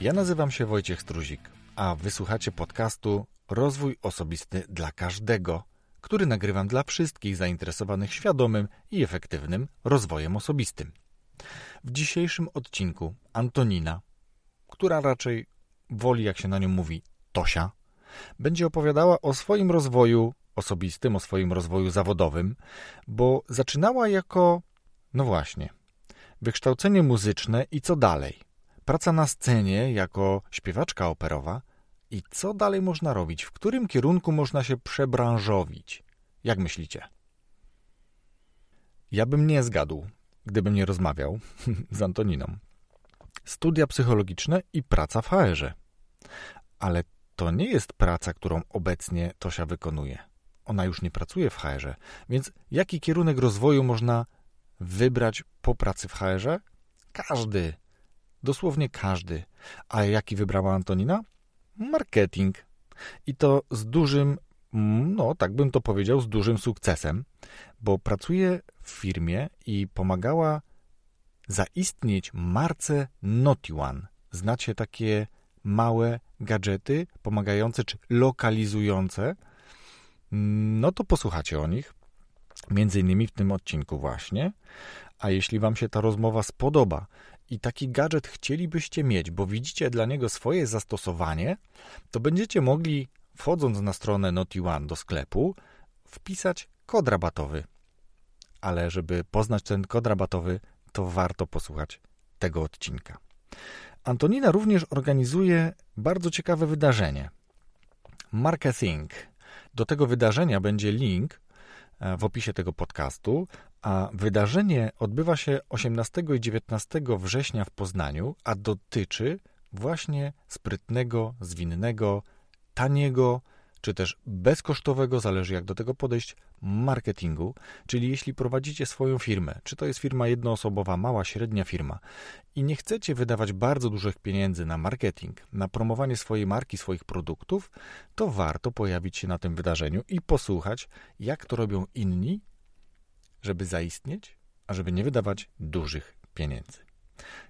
Ja nazywam się Wojciech Struzik, a wysłuchacie podcastu Rozwój Osobisty dla Każdego, który nagrywam dla wszystkich zainteresowanych świadomym i efektywnym rozwojem osobistym. W dzisiejszym odcinku Antonina, która raczej woli, jak się na nią mówi, Tosia, będzie opowiadała o swoim rozwoju osobistym, o swoim rozwoju zawodowym, bo zaczynała jako, no właśnie, wykształcenie muzyczne i co dalej? Praca na scenie jako śpiewaczka operowa i co dalej można robić? W którym kierunku można się przebranżowić? Jak myślicie? Ja bym nie zgadł, gdybym nie rozmawiał z Antoniną. Studia psychologiczne i praca w HR-ze. Ale to nie jest praca, którą obecnie Tosia wykonuje. Ona już nie pracuje w HR-ze, więc jaki kierunek rozwoju można wybrać po pracy w HR-ze? Każdy. Dosłownie każdy. A jaki wybrała Antonina? Marketing. I to z dużym, no tak bym to powiedział, z dużym sukcesem, bo pracuje w firmie i pomagała zaistnieć marce Notione. Znacie takie małe gadżety pomagające czy lokalizujące? No to posłuchacie o nich, między innymi w tym odcinku właśnie. A jeśli Wam się ta rozmowa spodoba i taki gadżet chcielibyście mieć, bo widzicie dla niego swoje zastosowanie, to będziecie mogli, wchodząc na stronę NotiOne do sklepu, wpisać kod rabatowy. Ale żeby poznać ten kod rabatowy, to warto posłuchać tego odcinka. Antonina również organizuje bardzo ciekawe wydarzenie. Marketing. Do tego wydarzenia będzie link e, w opisie tego podcastu, a wydarzenie odbywa się 18 i 19 września w Poznaniu, a dotyczy właśnie sprytnego, zwinnego, taniego, czy też bezkosztowego, zależy jak do tego podejść, marketingu, czyli jeśli prowadzicie swoją firmę, czy to jest firma jednoosobowa, mała, średnia firma i nie chcecie wydawać bardzo dużych pieniędzy na marketing, na promowanie swojej marki, swoich produktów, to warto pojawić się na tym wydarzeniu i posłuchać, jak to robią inni, żeby zaistnieć, a żeby nie wydawać dużych pieniędzy.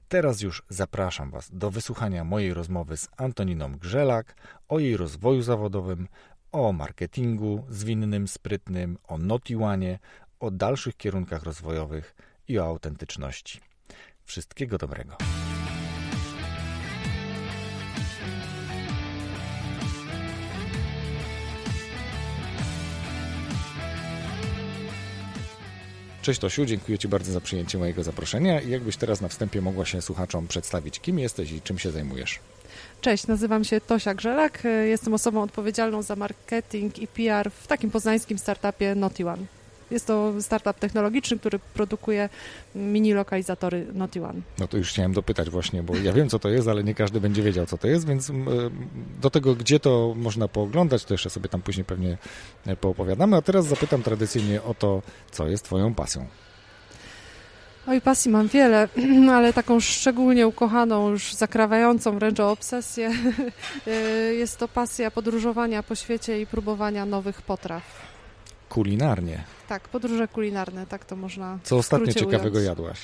Teraz już zapraszam Was do wysłuchania mojej rozmowy z Antoniną Grzelak o jej rozwoju zawodowym, o marketingu zwinnym, sprytnym, o notiłanie, o dalszych kierunkach rozwojowych i o autentyczności. Wszystkiego dobrego. Cześć Tosiu, dziękuję Ci bardzo za przyjęcie mojego zaproszenia jakbyś teraz na wstępie mogła się słuchaczom przedstawić, kim jesteś i czym się zajmujesz. Cześć, nazywam się Tosia Grzelak, jestem osobą odpowiedzialną za marketing i PR w takim poznańskim startupie NotiOne. Jest to startup technologiczny, który produkuje mini lokalizatory NotiOne. No to już chciałem dopytać właśnie, bo ja wiem co to jest, ale nie każdy będzie wiedział co to jest, więc do tego gdzie to można pooglądać, to jeszcze sobie tam później pewnie e, poopowiadamy, a teraz zapytam tradycyjnie o to, co jest twoją pasją. Oj, pasji mam wiele, ale taką szczególnie ukochaną, już zakrawającą wręcz o obsesję e, jest to pasja podróżowania po świecie i próbowania nowych potraw. Kulinarnie. Tak, podróże kulinarne, tak to można. Co ostatnio ciekawego ująć. jadłaś?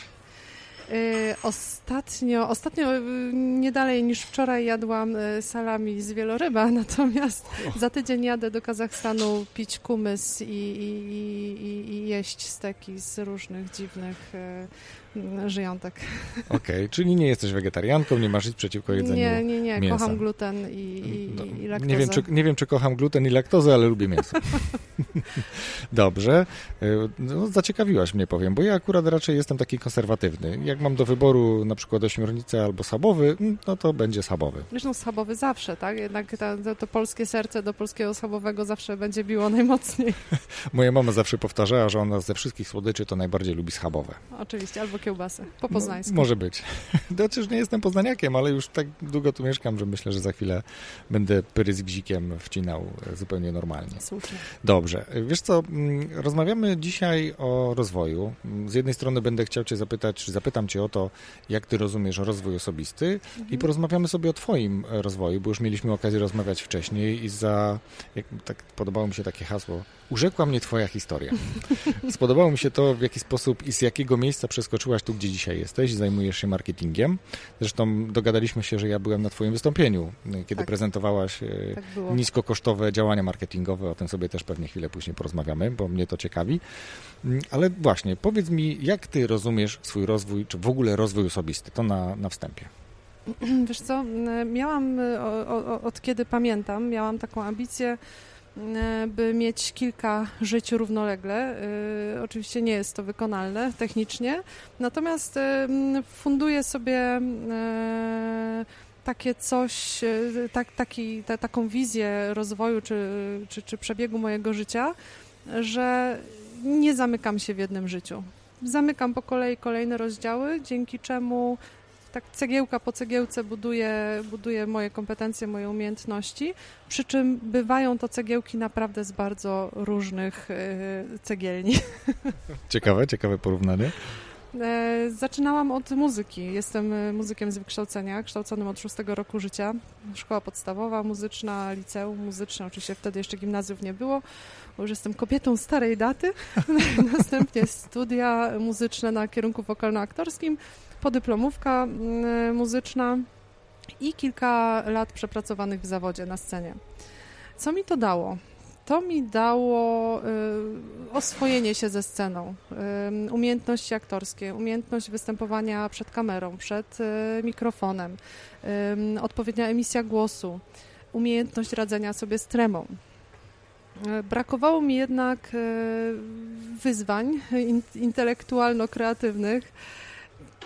Yy, ostatnio, ostatnio yy, nie dalej niż wczoraj jadłam yy, salami z wieloryba, natomiast oh. za tydzień jadę do Kazachstanu pić kumys i, i, i, i jeść steki z różnych dziwnych Mm, żyjątek. Okej, okay, czyli nie jesteś wegetarianką, nie masz nic przeciwko jedzeniu Nie, nie, nie, mięsa. kocham gluten i, i, no, i laktozę. Nie wiem, czy, nie wiem, czy kocham gluten i laktozę, ale lubię mięso. Dobrze, y, no, zaciekawiłaś mnie, powiem, bo ja akurat raczej jestem taki konserwatywny. Jak mam do wyboru na przykład ośmiornicę albo schabowy, mm, no to będzie schabowy. Zresztą schabowy zawsze, tak? Jednak ta, to, to polskie serce do polskiego schabowego zawsze będzie biło najmocniej. Moja mama zawsze powtarzała, że ona ze wszystkich słodyczy to najbardziej lubi schabowe. Oczywiście, albo kiełbasę, po poznańsku. No, może być. Znaczy, już nie jestem poznaniakiem, ale już tak długo tu mieszkam, że myślę, że za chwilę będę pyry z gzikiem wcinał zupełnie normalnie. Słusznie. Dobrze. Wiesz co, mm, rozmawiamy dzisiaj o rozwoju. Z jednej strony będę chciał cię zapytać, czy zapytam cię o to, jak ty rozumiesz rozwój osobisty mhm. i porozmawiamy sobie o twoim rozwoju, bo już mieliśmy okazję rozmawiać wcześniej i za, jak, tak podobało mi się takie hasło, Urzekła mnie Twoja historia. Spodobało mi się to, w jaki sposób i z jakiego miejsca przeskoczyłaś tu, gdzie dzisiaj jesteś, zajmujesz się marketingiem. Zresztą dogadaliśmy się, że ja byłem na Twoim wystąpieniu, kiedy tak. prezentowałaś e, tak niskokosztowe działania marketingowe. O tym sobie też pewnie chwilę później porozmawiamy, bo mnie to ciekawi. Mm, ale właśnie, powiedz mi, jak Ty rozumiesz swój rozwój, czy w ogóle rozwój osobisty? To na, na wstępie. Wiesz co, miałam od kiedy pamiętam, miałam taką ambicję E, by mieć kilka żyć równolegle. E, oczywiście nie jest to wykonalne technicznie, natomiast e, funduję sobie takie coś, tak, taki, ta, taką wizję rozwoju czy, czy, czy przebiegu mojego życia, że nie zamykam się w jednym życiu. Zamykam po kolei kolejne rozdziały, dzięki czemu tak cegiełka po cegiełce buduje, buduje moje kompetencje, moje umiejętności, przy czym bywają to cegiełki naprawdę z bardzo różnych y, cegielni. Ciekawe, ciekawe porównanie. E, zaczynałam od muzyki. Jestem e, muzykiem z wykształcenia, kształconym od szóstego roku życia. Szkoła podstawowa, muzyczna, liceum muzyczne. Oczywiście wtedy jeszcze gimnazjów nie było, bo już jestem kobietą starej daty. Następnie studia muzyczne na kierunku wokalno-aktorskim podyplomówka mm, muzyczna i kilka lat przepracowanych w zawodzie na scenie. Co mi to dało? To mi dało y, oswojenie się ze sceną, y, umiejętności aktorskie, umiejętność występowania przed kamerą, przed y, mikrofonem, odpowiednia emisja głosu, umiejętność radzenia sobie z tremą. Brakowało mi jednak wyzwań intelektualno-kreatywnych,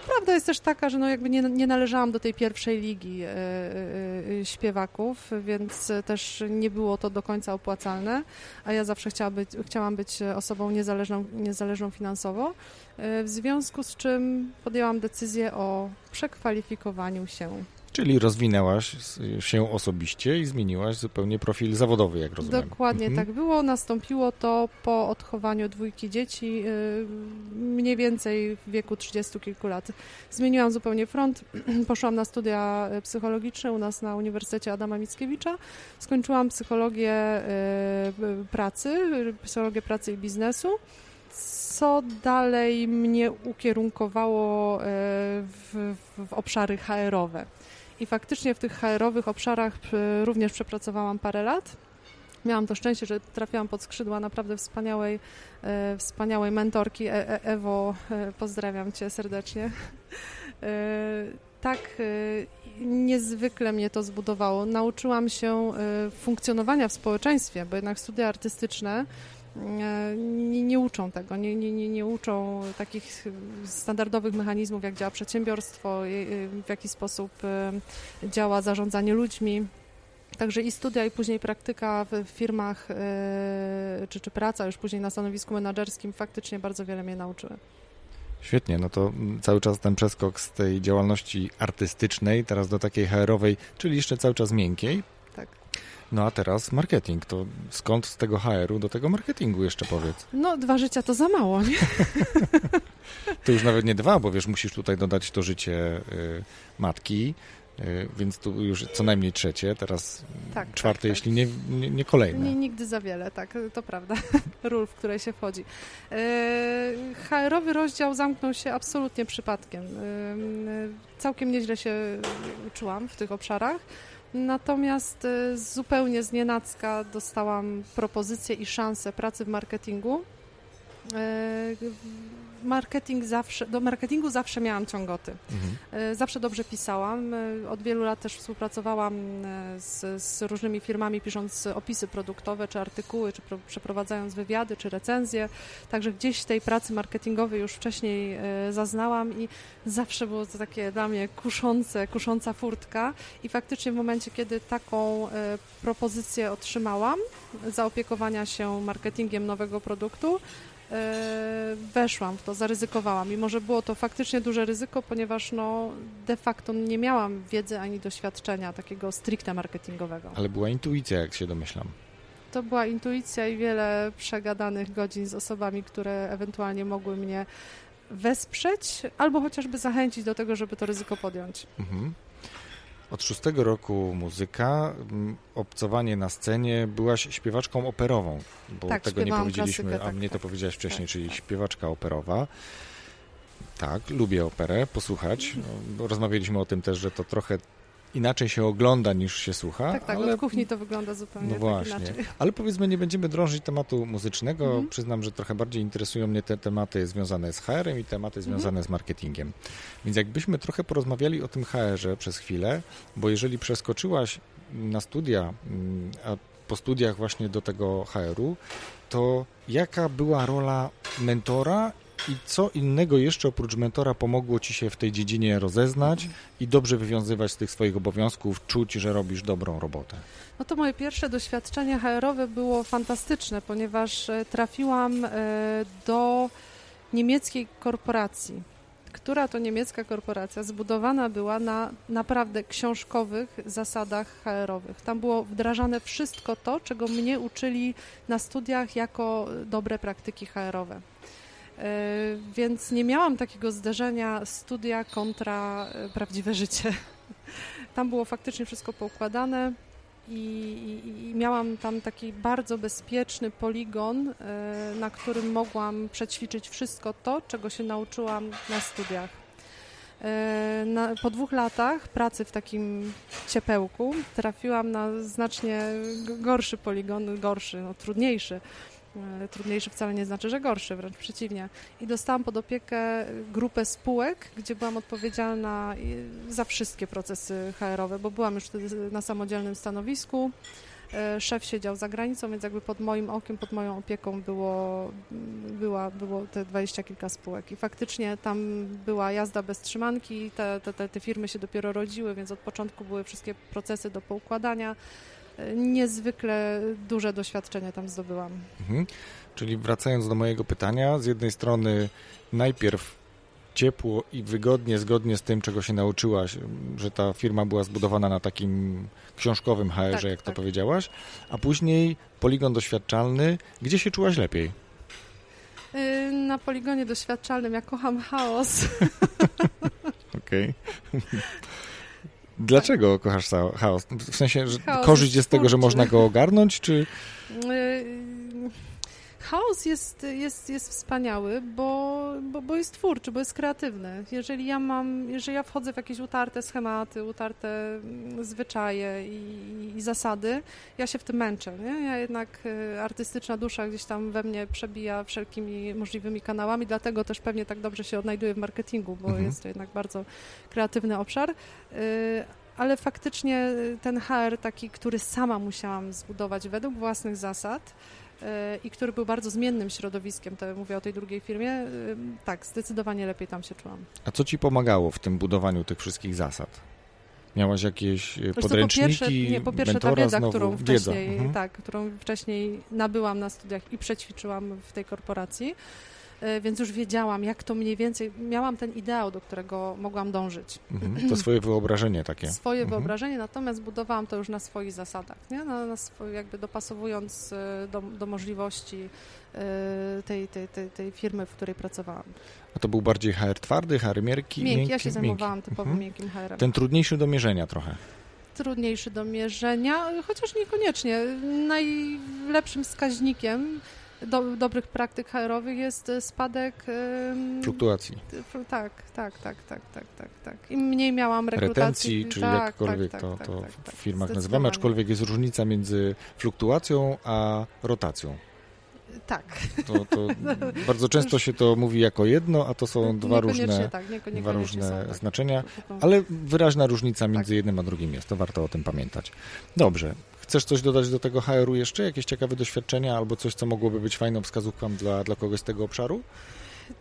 Prawda jest też taka, że no jakby nie, nie należałam do tej pierwszej ligi e, e, e, śpiewaków, więc też nie było to do końca opłacalne, a ja zawsze chciała być, chciałam być osobą niezależną, niezależną finansowo, w związku z czym podjęłam decyzję o przekwalifikowaniu się Czyli rozwinęłaś się osobiście i zmieniłaś zupełnie profil zawodowy, jak rozumiem. Dokładnie mhm. tak było. Nastąpiło to po odchowaniu dwójki dzieci, y, mniej więcej w wieku 30 kilku lat. Zmieniłam zupełnie front, poszłam na studia psychologiczne u nas na Uniwersytecie Adama Mickiewicza. Skończyłam psychologię y, pracy, psychologię pracy i biznesu co dalej mnie ukierunkowało y, w, w obszary HR-owe. I faktycznie w tych HR-owych obszarach również przepracowałam parę lat. Miałam to szczęście, że trafiłam pod skrzydła naprawdę wspaniałej, e, wspaniałej mentorki e, e Ewo. Pozdrawiam Cię serdecznie. Tak niezwykle mnie to zbudowało. Nauczyłam się funkcjonowania w społeczeństwie, bo jednak studia artystyczne nie, nie uczą tego, nie, nie, nie uczą takich standardowych mechanizmów, jak działa przedsiębiorstwo, w jaki sposób działa zarządzanie ludźmi. Także i studia, i później praktyka w firmach, czy, czy praca już później na stanowisku menedżerskim faktycznie bardzo wiele mnie nauczyły. Świetnie, no to cały czas ten przeskok z tej działalności artystycznej teraz do takiej HR-owej, czyli jeszcze cały czas miękkiej, no a teraz marketing. To skąd z tego HR-u do tego marketingu jeszcze powiedz? No dwa życia to za mało, nie? to już nawet nie dwa, bo wiesz, musisz tutaj dodać to życie y, matki, y, więc tu już co najmniej trzecie, teraz tak, czwarte, tak, jeśli tak. Nie, nie, nie, kolejne. Nie, nigdy za wiele, tak, to prawda. Ról, w której się wchodzi. Y, HR-owy rozdział zamknął się absolutnie przypadkiem. Y, y, całkiem nieźle się czułam w tych obszarach. Natomiast y, zupełnie z nienacka dostałam propozycję i szansę pracy w marketingu. Marketing zawsze, do marketingu zawsze miałam ciągoty. Mhm. E, zawsze dobrze pisałam. E, od wielu lat też współpracowałam e, z, z różnymi firmami, pisząc opisy produktowe, czy artykuły, czy pro, przeprowadzając wywiady, czy recenzje. Także gdzieś tej pracy marketingowej już wcześniej zaznałam i zawsze było to takie dla mnie kuszące, kusząca furtka. I faktycznie w momencie, kiedy taką propozycję otrzymałam, zaopiekowania się marketingiem nowego produktu, weszłam w to, zaryzykowałam. Mimo, że było to faktycznie duże ryzyko, ponieważ no, de facto nie miałam wiedzy ani doświadczenia takiego stricte marketingowego. Ale była intuicja, jak się domyślam. To była intuicja i wiele przegadanych godzin z osobami, które ewentualnie mogły mnie wesprzeć albo chociażby zachęcić do tego, żeby to ryzyko podjąć. Mhm. Od szóstego roku muzyka, obcowanie na scenie, byłaś śpiewaczką operową, bo tak, tego nie powiedzieliśmy, klasykę, a tak, mnie tak, to powiedziałaś wcześniej, tak, czyli śpiewaczka operowa. Tak, lubię operę, posłuchać. No, rozmawialiśmy o tym też, że to trochę inaczej się ogląda niż się słucha. Tak, tak, ale... od kuchni to wygląda zupełnie No tak właśnie, inaczej. ale powiedzmy, nie będziemy drążyć tematu muzycznego. Mhm. Przyznam, że trochę bardziej interesują mnie te tematy związane z HR-em i tematy Mhm. związane z marketingiem. Więc jakbyśmy trochę porozmawiali o tym HR-ze przez chwilę, bo jeżeli przeskoczyłaś na studia, mm, a po studiach właśnie do tego HR-u, to jaka była rola mentora i co innego jeszcze oprócz mentora pomogło ci się w tej dziedzinie rozeznać i dobrze wywiązywać z tych swoich obowiązków, czuć, że robisz dobrą robotę? No to moje pierwsze doświadczenie HR-owe było fantastyczne, ponieważ e, trafiłam e, do niemieckiej korporacji, która to niemiecka korporacja zbudowana była na naprawdę książkowych zasadach HR-owych. Tam było wdrażane wszystko to, czego mnie uczyli na studiach jako dobre praktyki HR-owe. E, Więc nie miałam takiego zderzenia studia kontra e, prawdziwe życie. Tam było faktycznie wszystko poukładane i, i, i miałam tam taki bardzo bezpieczny poligon, e, na którym mogłam przećwiczyć wszystko to, czego się nauczyłam na studiach. Na, po dwóch latach pracy w takim ciepełku trafiłam na znacznie gorszy poligon, gorszy, no, trudniejszy. Trudniejszy wcale nie znaczy, że gorszy, wręcz przeciwnie. I dostałam pod opiekę grupę spółek, gdzie byłam odpowiedzialna za wszystkie procesy HR-owe, bo byłam już wtedy na samodzielnym stanowisku. E, Szef siedział za granicą, więc jakby pod moim okiem, pod moją opieką było, była, było te dwadzieścia kilka spółek. I faktycznie tam była jazda bez trzymanki, te, te, te, te firmy się dopiero rodziły, więc od początku były wszystkie procesy do poukładania. Niezwykle duże doświadczenie tam zdobyłam. Mhm. Czyli wracając do mojego pytania, z jednej strony najpierw ciepło i wygodnie, zgodnie z tym, czego się nauczyłaś, że ta firma była zbudowana na takim książkowym HR-ze, Tak, jak to tak. powiedziałaś, a później poligon doświadczalny. Gdzie się czułaś lepiej? Y, Na poligonie doświadczalnym ja kocham chaos. Okej. Dlaczego kochasz chaos? W sensie, że Chaos korzyść jest z tego, że można go ogarnąć, czy... Y, Chaos jest, jest, jest wspaniały, bo, bo, bo jest twórczy, bo jest kreatywny. Jeżeli ja mam, jeżeli ja wchodzę w jakieś utarte schematy, utarte mm, zwyczaje i, i zasady, ja się w tym męczę. Nie? Ja jednak y, artystyczna dusza gdzieś tam we mnie przebija wszelkimi możliwymi kanałami, dlatego też pewnie tak dobrze się odnajduję w marketingu, bo Mhm. jest to jednak bardzo kreatywny obszar. Y, ale faktycznie ten HR taki, który sama musiałam zbudować według własnych zasad i który był bardzo zmiennym środowiskiem, to mówię o tej drugiej firmie, e, tak, zdecydowanie lepiej tam się czułam. A co ci pomagało w tym budowaniu tych wszystkich zasad? Miałaś jakieś e, Wiesz co, podręczniki, po pierwsze, nie, po pierwsze ta mentora wiedza, znowu? którą Wiedza. wcześniej, Mhm. tak, którą wcześniej nabyłam na studiach i przećwiczyłam w tej korporacji, więc już wiedziałam, jak to mniej więcej, miałam ten ideał, do którego mogłam dążyć. Mhm. To swoje wyobrażenie takie. swoje Mhm. wyobrażenie, natomiast budowałam to już na swoich zasadach, nie? Na, na swoje, jakby dopasowując e, do, do możliwości e, tej, tej, tej, tej firmy, w której pracowałam. A to był bardziej HR twardy, HR miękki? Miękki, ja się miękki? zajmowałam typowo Mhm. miękkim HR-em. Ten trudniejszy do mierzenia trochę. Trudniejszy do mierzenia, chociaż niekoniecznie. Najlepszym wskaźnikiem do, dobrych praktyk HR-owych jest e, spadek... Fluktuacji. fl- Tak, tak, tak, tak, tak, tak, tak. Im mniej miałam rekrutacji... Retencji, czyli tak, jakkolwiek tak, to, tak, to tak, tak, w firmach nazywamy, aczkolwiek jest różnica między fluktuacją a rotacją. Tak. To, to bardzo często się to mówi jako jedno, a to są dwa różne, tak, dwa różne tak. znaczenia, ale wyraźna różnica między Tak. jednym a drugim jest. To warto o tym pamiętać. Dobrze. Chcesz coś dodać do tego HR-u jeszcze? Jakieś ciekawe doświadczenia albo coś, co mogłoby być fajną wskazówką dla, dla kogoś z tego obszaru?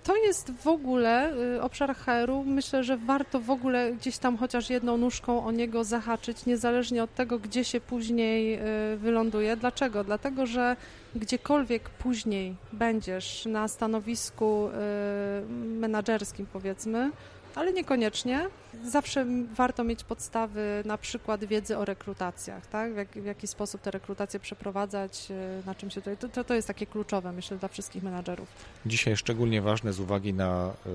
To jest w ogóle y, obszar HR-u. Myślę, że warto w ogóle gdzieś tam chociaż jedną nóżką o niego zahaczyć, niezależnie od tego, gdzie się później y, wyląduje. Dlaczego? Dlatego, że gdziekolwiek później będziesz na stanowisku y, menadżerskim, powiedzmy, ale niekoniecznie. Zawsze warto mieć podstawy, na przykład wiedzy o rekrutacjach, tak? W, jak, w jaki sposób te rekrutacje przeprowadzać, y, na czym się tutaj. To, to, jest takie kluczowe, myślę, dla wszystkich menadżerów. Dzisiaj szczególnie ważne z uwagi na y,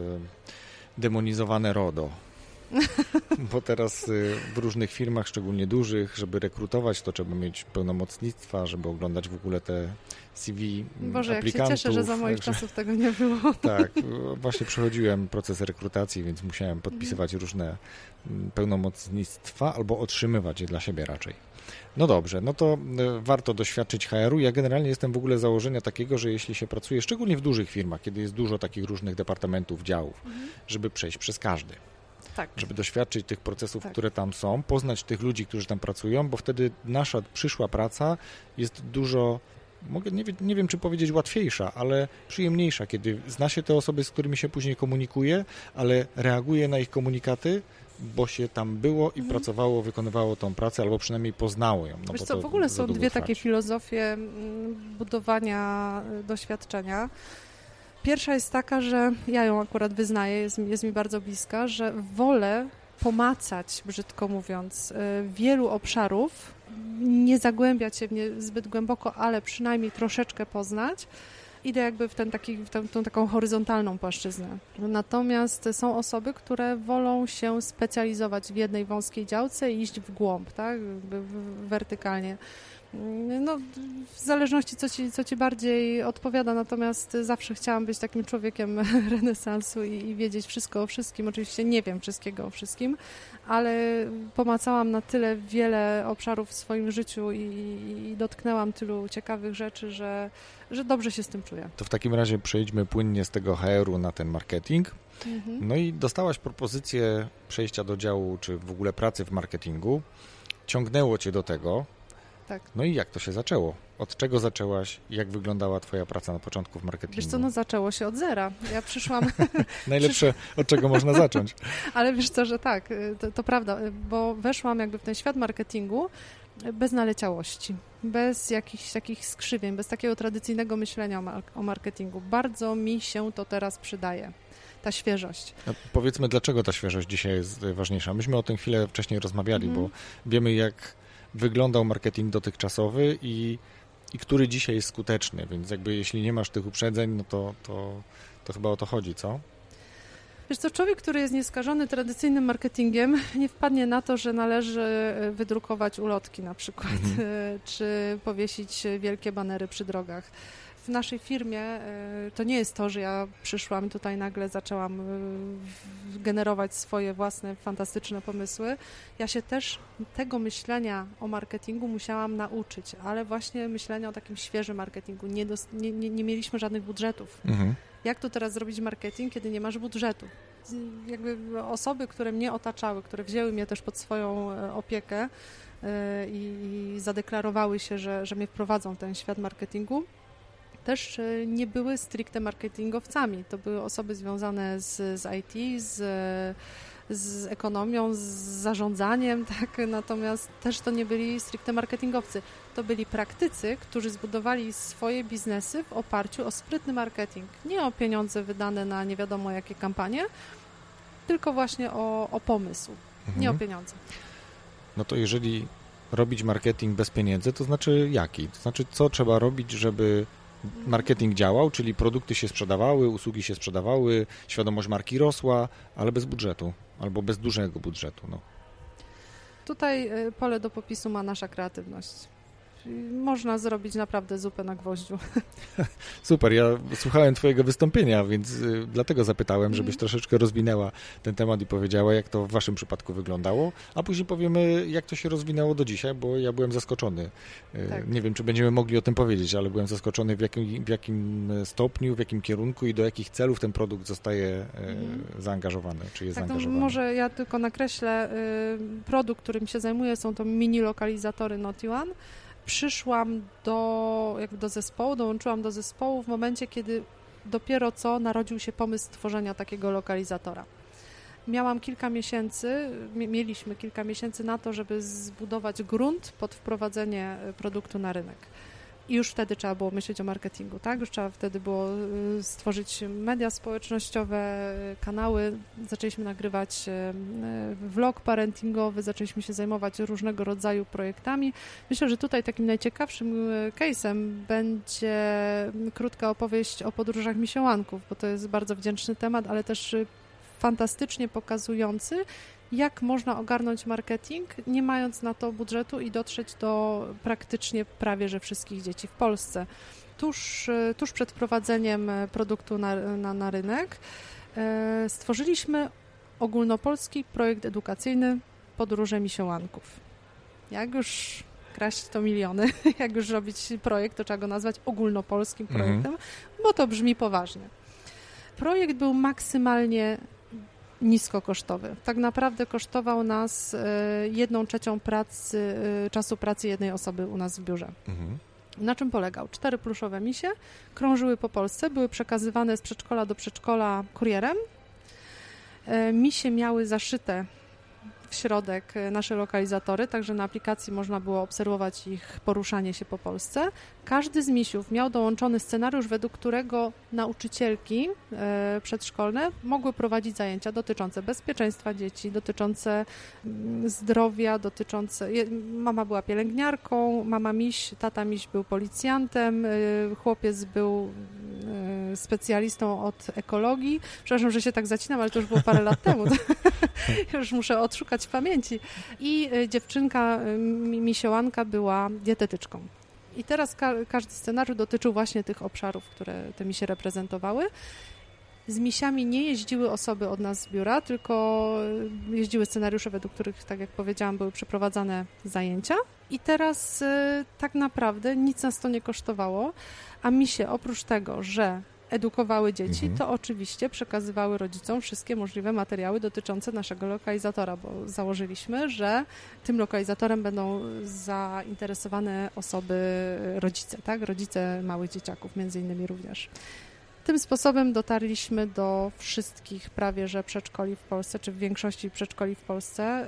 demonizowane RODO. bo teraz y, w różnych firmach, szczególnie dużych, żeby rekrutować, to trzeba mieć pełnomocnictwa, żeby oglądać w ogóle te CV Boże, aplikantów. jak się cieszę, że za moich Także- czasów tego nie było. Tak, właśnie przechodziłem proces rekrutacji, więc musiałem podpisywać różne mm, pełnomocnictwa albo otrzymywać je dla siebie raczej. No dobrze, no to e, warto doświadczyć HR-u. Ja generalnie jestem w ogóle założenia takiego, że jeśli się pracuje, szczególnie w dużych firmach, kiedy jest dużo takich różnych departamentów, działów, żeby przejść przez każdy, Tak. żeby doświadczyć tych procesów, Tak. które tam są, poznać tych ludzi, którzy tam pracują, bo wtedy nasza przyszła praca jest dużo, mogę, nie, nie wiem czy powiedzieć łatwiejsza, ale przyjemniejsza, kiedy zna się te osoby, z którymi się później komunikuje, ale reaguje na ich komunikaty, bo się tam było i Mhm. pracowało, wykonywało tą pracę, albo przynajmniej poznało ją. No Wiesz co, w ogóle są dwie trwać. takie filozofie mm, budowania y, doświadczenia. Pierwsza jest taka, że ja ją akurat wyznaję, jest, jest mi bardzo bliska, że wolę pomacać, brzydko mówiąc, y, wielu obszarów, nie zagłębiać się w nie zbyt głęboko, ale przynajmniej troszeczkę poznać. Idę jakby w, ten taki, w tę, tą taką horyzontalną płaszczyznę. Natomiast są osoby, które wolą się specjalizować w jednej wąskiej działce i iść w głąb, tak? Wertykalnie. No, w zależności, co ci, co ci bardziej odpowiada, natomiast zawsze chciałam być takim człowiekiem renesansu i, i wiedzieć wszystko o wszystkim. Oczywiście nie wiem wszystkiego o wszystkim, ale pomacałam na tyle wiele obszarów w swoim życiu i, i dotknęłam tylu ciekawych rzeczy, że, że dobrze się z tym czuję. To w takim razie przejdźmy płynnie z tego HR-u na ten marketing. Mhm. No i dostałaś propozycję przejścia do działu, czy w ogóle pracy w marketingu. Ciągnęło cię do tego. Tak. No i jak to się zaczęło? Od czego zaczęłaś? Jak wyglądała twoja praca na początku w marketingu? Wiesz co, no zaczęło się od zera. Ja przyszłam Najlepsze, od czego można zacząć. Ale wiesz co, że tak, y, to, to prawda, y, bo weszłam jakby w ten świat marketingu y, bez naleciałości, bez jakichś takich skrzywień, bez takiego tradycyjnego myślenia o, mar- o marketingu. Bardzo mi się to teraz przydaje, ta świeżość. Powiedzmy, dlaczego ta świeżość dzisiaj jest ważniejsza. Myśmy o tym chwilę wcześniej rozmawiali, Mhm. bo wiemy, jak wyglądał marketing dotychczasowy i, i który dzisiaj jest skuteczny, więc jakby jeśli nie masz tych uprzedzeń, no to, to, to chyba o to chodzi, co? Wiesz co, człowiek, który jest nieskażony tradycyjnym marketingiem, nie wpadnie na to, że należy y, wydrukować ulotki na przykład, Mhm. y, czy powiesić wielkie banery przy drogach. W naszej firmie y, to nie jest to, że ja przyszłam i tutaj nagle zaczęłam w- generować swoje własne fantastyczne pomysły. Ja się też tego myślenia o marketingu musiałam nauczyć, ale właśnie myślenia o takim świeżym marketingu. Nie, nie, nie, nie mieliśmy żadnych budżetów Mhm. jak tu teraz zrobić marketing, kiedy nie masz budżetu. Jakby osoby, które mnie otaczały, które wzięły mnie też pod swoją e, opiekę e, i, i zadeklarowały się, że, że mnie wprowadzą w ten świat marketingu, też e, nie były stricte marketingowcami. To były osoby związane z, z IT, z, z ekonomią, z zarządzaniem, tak? natomiast też to nie byli stricte marketingowcy. To byli praktycy, którzy zbudowali swoje biznesy w oparciu o sprytny marketing. Nie o pieniądze wydane na nie wiadomo jakie kampanie, tylko właśnie o, o pomysł, nie o Mhm. pieniądze. No to jeżeli robić marketing bez pieniędzy, to znaczy jaki? To znaczy, co trzeba robić, żeby marketing działał, czyli produkty się sprzedawały, usługi się sprzedawały, świadomość marki rosła, ale bez budżetu albo bez dużego budżetu. No. Tutaj y, pole do popisu ma nasza kreatywność. Można zrobić naprawdę zupę na gwoździu. Super, ja słuchałem Twojego wystąpienia, więc y, dlatego zapytałem, żebyś Mhm. troszeczkę rozwinęła ten temat i powiedziała, jak to w Waszym przypadku wyglądało, a później powiemy, jak to się rozwinęło do dzisiaj, bo ja byłem zaskoczony. Y, Tak. Nie wiem, czy będziemy mogli o tym powiedzieć, ale byłem zaskoczony, w jakim, w jakim stopniu, w jakim kierunku i do jakich celów ten produkt zostaje y, Mhm. zaangażowany, czy jest Tak, zaangażowany. może ja tylko nakreślę. Produkt, którym się zajmuję, są to mini lokalizatory Notiwan. Przyszłam do, jakby do zespołu, dołączyłam do zespołu w momencie, kiedy dopiero co narodził się pomysł stworzenia takiego lokalizatora. Miałam kilka miesięcy, mie- mieliśmy kilka miesięcy na to, żeby zbudować grunt pod wprowadzenie y, produktu na rynek. I już wtedy trzeba było myśleć o marketingu, tak? Już trzeba wtedy było y, stworzyć media społecznościowe, kanały. Zaczęliśmy nagrywać y, y, vlog parentingowy, zaczęliśmy się zajmować różnego rodzaju projektami. Myślę, że tutaj takim najciekawszym case'em będzie krótka opowieść o podróżach misiołanków, bo to jest bardzo wdzięczny temat, ale też fantastycznie pokazujący, jak można ogarnąć marketing, nie mając na to budżetu i dotrzeć do praktycznie prawie że wszystkich dzieci w Polsce. Tuż, tuż przed wprowadzeniem produktu na, na, na rynek e, stworzyliśmy ogólnopolski projekt edukacyjny Podróże Misiołanków. Jak już kraść to miliony, jak już robić projekt, to trzeba go nazwać ogólnopolskim mhm. projektem, mhm. bo to brzmi poważnie. Projekt był maksymalnie niskokosztowy. Tak naprawdę kosztował nas e, jedną trzecią pracy, e, czasu pracy jednej osoby u nas w biurze. Mhm. Na czym polegał? Cztery pluszowe misie krążyły po Polsce, były przekazywane z przedszkola do przedszkola kurierem. E, misie miały zaszyte w środek e, nasze lokalizatory, także na aplikacji można było obserwować ich poruszanie się po Polsce. Każdy z misiów miał dołączony scenariusz, według którego nauczycielki e, przedszkolne mogły prowadzić zajęcia dotyczące bezpieczeństwa dzieci, dotyczące mm, zdrowia, dotyczące... Mama była pielęgniarką, mama miś, tata miś był policjantem, e, chłopiec był specjalistą od ekologii. Przepraszam, że się tak zacinam, ale to już było parę lat temu. już muszę odszukać pamięci. I e, dziewczynka, e, misiołanka była dietetyczką. I teraz ka każdy scenariusz dotyczył właśnie tych obszarów, które te misie reprezentowały. Z misiami nie jeździły osoby od nas z biura, tylko jeździły scenariusze, według których, tak jak powiedziałam, były przeprowadzane zajęcia. I teraz y, tak naprawdę nic nas to nie kosztowało, a misie oprócz tego, że edukowały dzieci, mhm. to oczywiście przekazywały rodzicom wszystkie możliwe materiały dotyczące naszego lokalizatora, bo założyliśmy, że tym lokalizatorem będą zainteresowane osoby, rodzice, tak? Rodzice małych dzieciaków między innymi również. Tym sposobem dotarliśmy do wszystkich prawie że przedszkoli w Polsce, czy w większości przedszkoli w Polsce.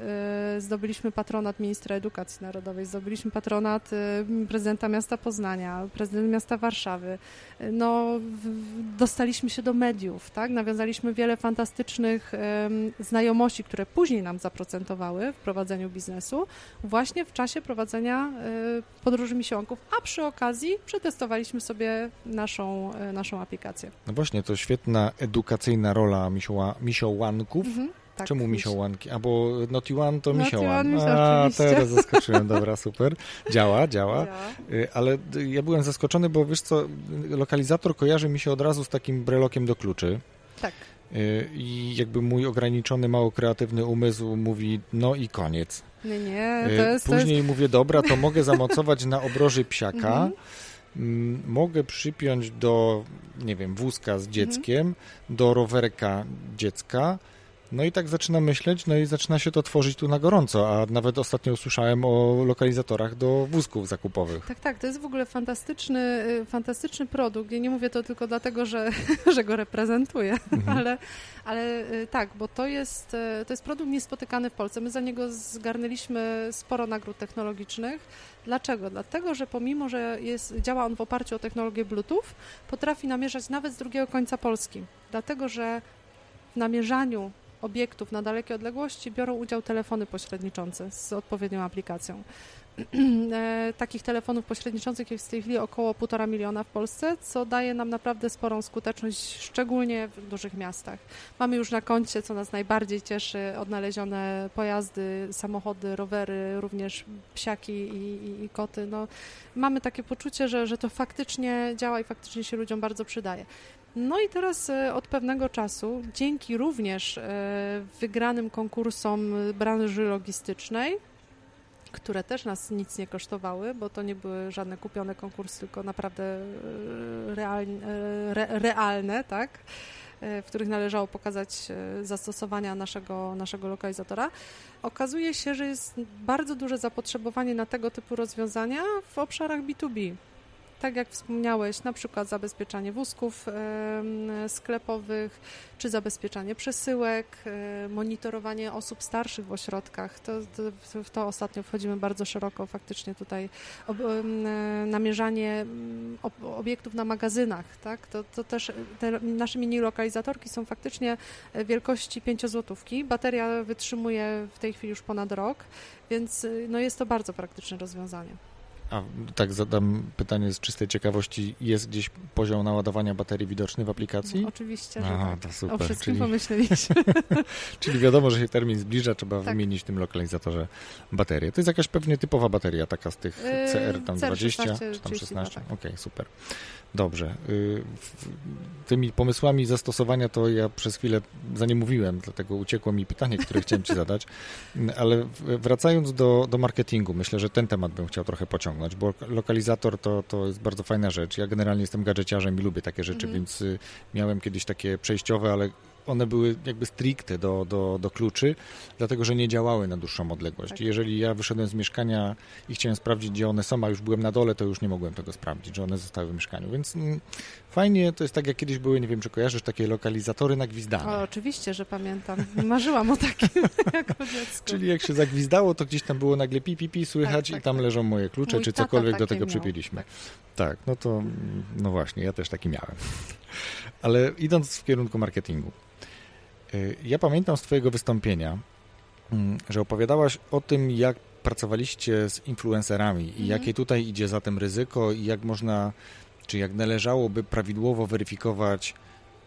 Y, zdobyliśmy patronat ministra edukacji narodowej, zdobyliśmy patronat y, prezydenta miasta Poznania, prezydenta miasta Warszawy. Y, no, dostaliśmy się do mediów, tak? Nawiązaliśmy wiele fantastycznych znajomości, które później nam zaprocentowały w prowadzeniu biznesu, właśnie w czasie prowadzenia podróży misiołków, a przy okazji przetestowaliśmy sobie naszą, naszą aplikację. No właśnie, to świetna edukacyjna rola misioła, misiołanków. Mhm, tak, Czemu misiołanki? Albo Naughty One to misiołan. A, teraz zaskoczyłem, dobra, super. Działa, działa. Y, ale ja byłem zaskoczony, bo wiesz co, lokalizator kojarzy mi się od razu z takim brelokiem do kluczy. Tak. Y, I jakby mój ograniczony, mało kreatywny umysł mówi, no i koniec. Nie, nie, y, to jest... Później to jest... mówię, dobra, to mogę zamocować na obroży psiaka, mhm mogę przypiąć do, nie wiem, wózka z dzieckiem, mhm. do rowerka dziecka, no i tak zaczyna myśleć, no i zaczyna się to tworzyć tu na gorąco, a nawet ostatnio usłyszałem o lokalizatorach do wózków zakupowych. Tak, tak, to jest w ogóle fantastyczny, y, fantastyczny produkt. Ja nie mówię to tylko dlatego, że, że go reprezentuję, mhm. ale, ale y, tak, bo to jest, y, to jest produkt niespotykany w Polsce. My za niego zgarnęliśmy sporo nagród technologicznych. Dlaczego? Dlatego, że pomimo, że jest, działa on w oparciu o technologię Bluetooth, potrafi namierzać nawet z drugiego końca Polski. Dlatego, że w namierzaniu obiektów na dalekie odległości biorą udział telefony pośredniczące z odpowiednią aplikacją. E, takich telefonów pośredniczących jest w tej chwili około 1,5 miliona w Polsce, co daje nam naprawdę sporą skuteczność, szczególnie w dużych miastach. Mamy już na koncie, co nas najbardziej cieszy, odnalezione pojazdy, samochody, rowery, również psiaki i, i, i koty. No, mamy takie poczucie, że, że to faktycznie działa i faktycznie się ludziom bardzo przydaje. No i teraz e, od pewnego czasu, dzięki również e, wygranym konkursom branży logistycznej, które też nas nic nie kosztowały, bo to nie były żadne kupione konkursy, tylko naprawdę e, realne, re, realne tak? w których należało pokazać zastosowania naszego, naszego lokalizatora. Okazuje się, że jest bardzo duże zapotrzebowanie na tego typu rozwiązania w obszarach B2B tak jak wspomniałeś, na przykład zabezpieczanie wózków sklepowych, czy zabezpieczanie przesyłek, monitorowanie osób starszych w ośrodkach. To, to, w to ostatnio wchodzimy bardzo szeroko, faktycznie tutaj ob, namierzanie obiektów na magazynach, tak? To, to też te nasze mini lokalizatorki są faktycznie wielkości 5 złotówki. Bateria wytrzymuje w tej chwili już ponad rok, więc no jest to bardzo praktyczne rozwiązanie. A tak zadam pytanie z czystej ciekawości. Jest gdzieś poziom naładowania baterii widoczny w aplikacji? No, oczywiście, że Aha, tak. to super. O wszystkim Czyli, pomyśleliśmy. czyli wiadomo, że się termin zbliża, trzeba Tak. wymienić w tym lokalizatorze baterię. To jest jakaś pewnie typowa bateria, taka z tych Yy, CR tam 20 CR16, czy tam 32, 16. tak. Okej, super. Dobrze. Y, w- Tymi pomysłami zastosowania to ja przez chwilę za nie mówiłem, dlatego uciekło mi pytanie, które chciałem Ci zadać. Ale wracając do, do marketingu, myślę, że ten temat bym chciał trochę pociągnąć, bo lokalizator to, to jest bardzo fajna rzecz. Ja generalnie jestem gadżeciarzem i lubię takie rzeczy, Mhm. więc y, miałem kiedyś takie przejściowe, ale one były jakby stricte do, do, do kluczy, dlatego że nie działały na dłuższą odległość. Tak. Jeżeli ja wyszedłem z mieszkania i chciałem sprawdzić, gdzie one są, a już byłem na dole, to już nie mogłem tego sprawdzić, że one zostały w mieszkaniu. Więc mm, fajnie, to jest tak jak kiedyś były, nie wiem czy kojarzysz, takie lokalizatory na gwizdanie. O, oczywiście, że pamiętam. Marzyłam o takim jako dziecko. Czyli jak się zagwizdało, to gdzieś tam było nagle pi, pi, pi słychać Tak, tak, i tam tak. leżą moje klucze, Mój czy cokolwiek do tego miał. przypiliśmy. Tak. Tak, no to, mm, no właśnie, ja też taki miałem. Ale idąc w kierunku marketingu. y, Ja pamiętam z Twojego wystąpienia, mm, że opowiadałaś o tym, jak pracowaliście z influencerami i Mhm. jakie tutaj idzie za tym ryzyko i jak można, czy jak należałoby prawidłowo weryfikować,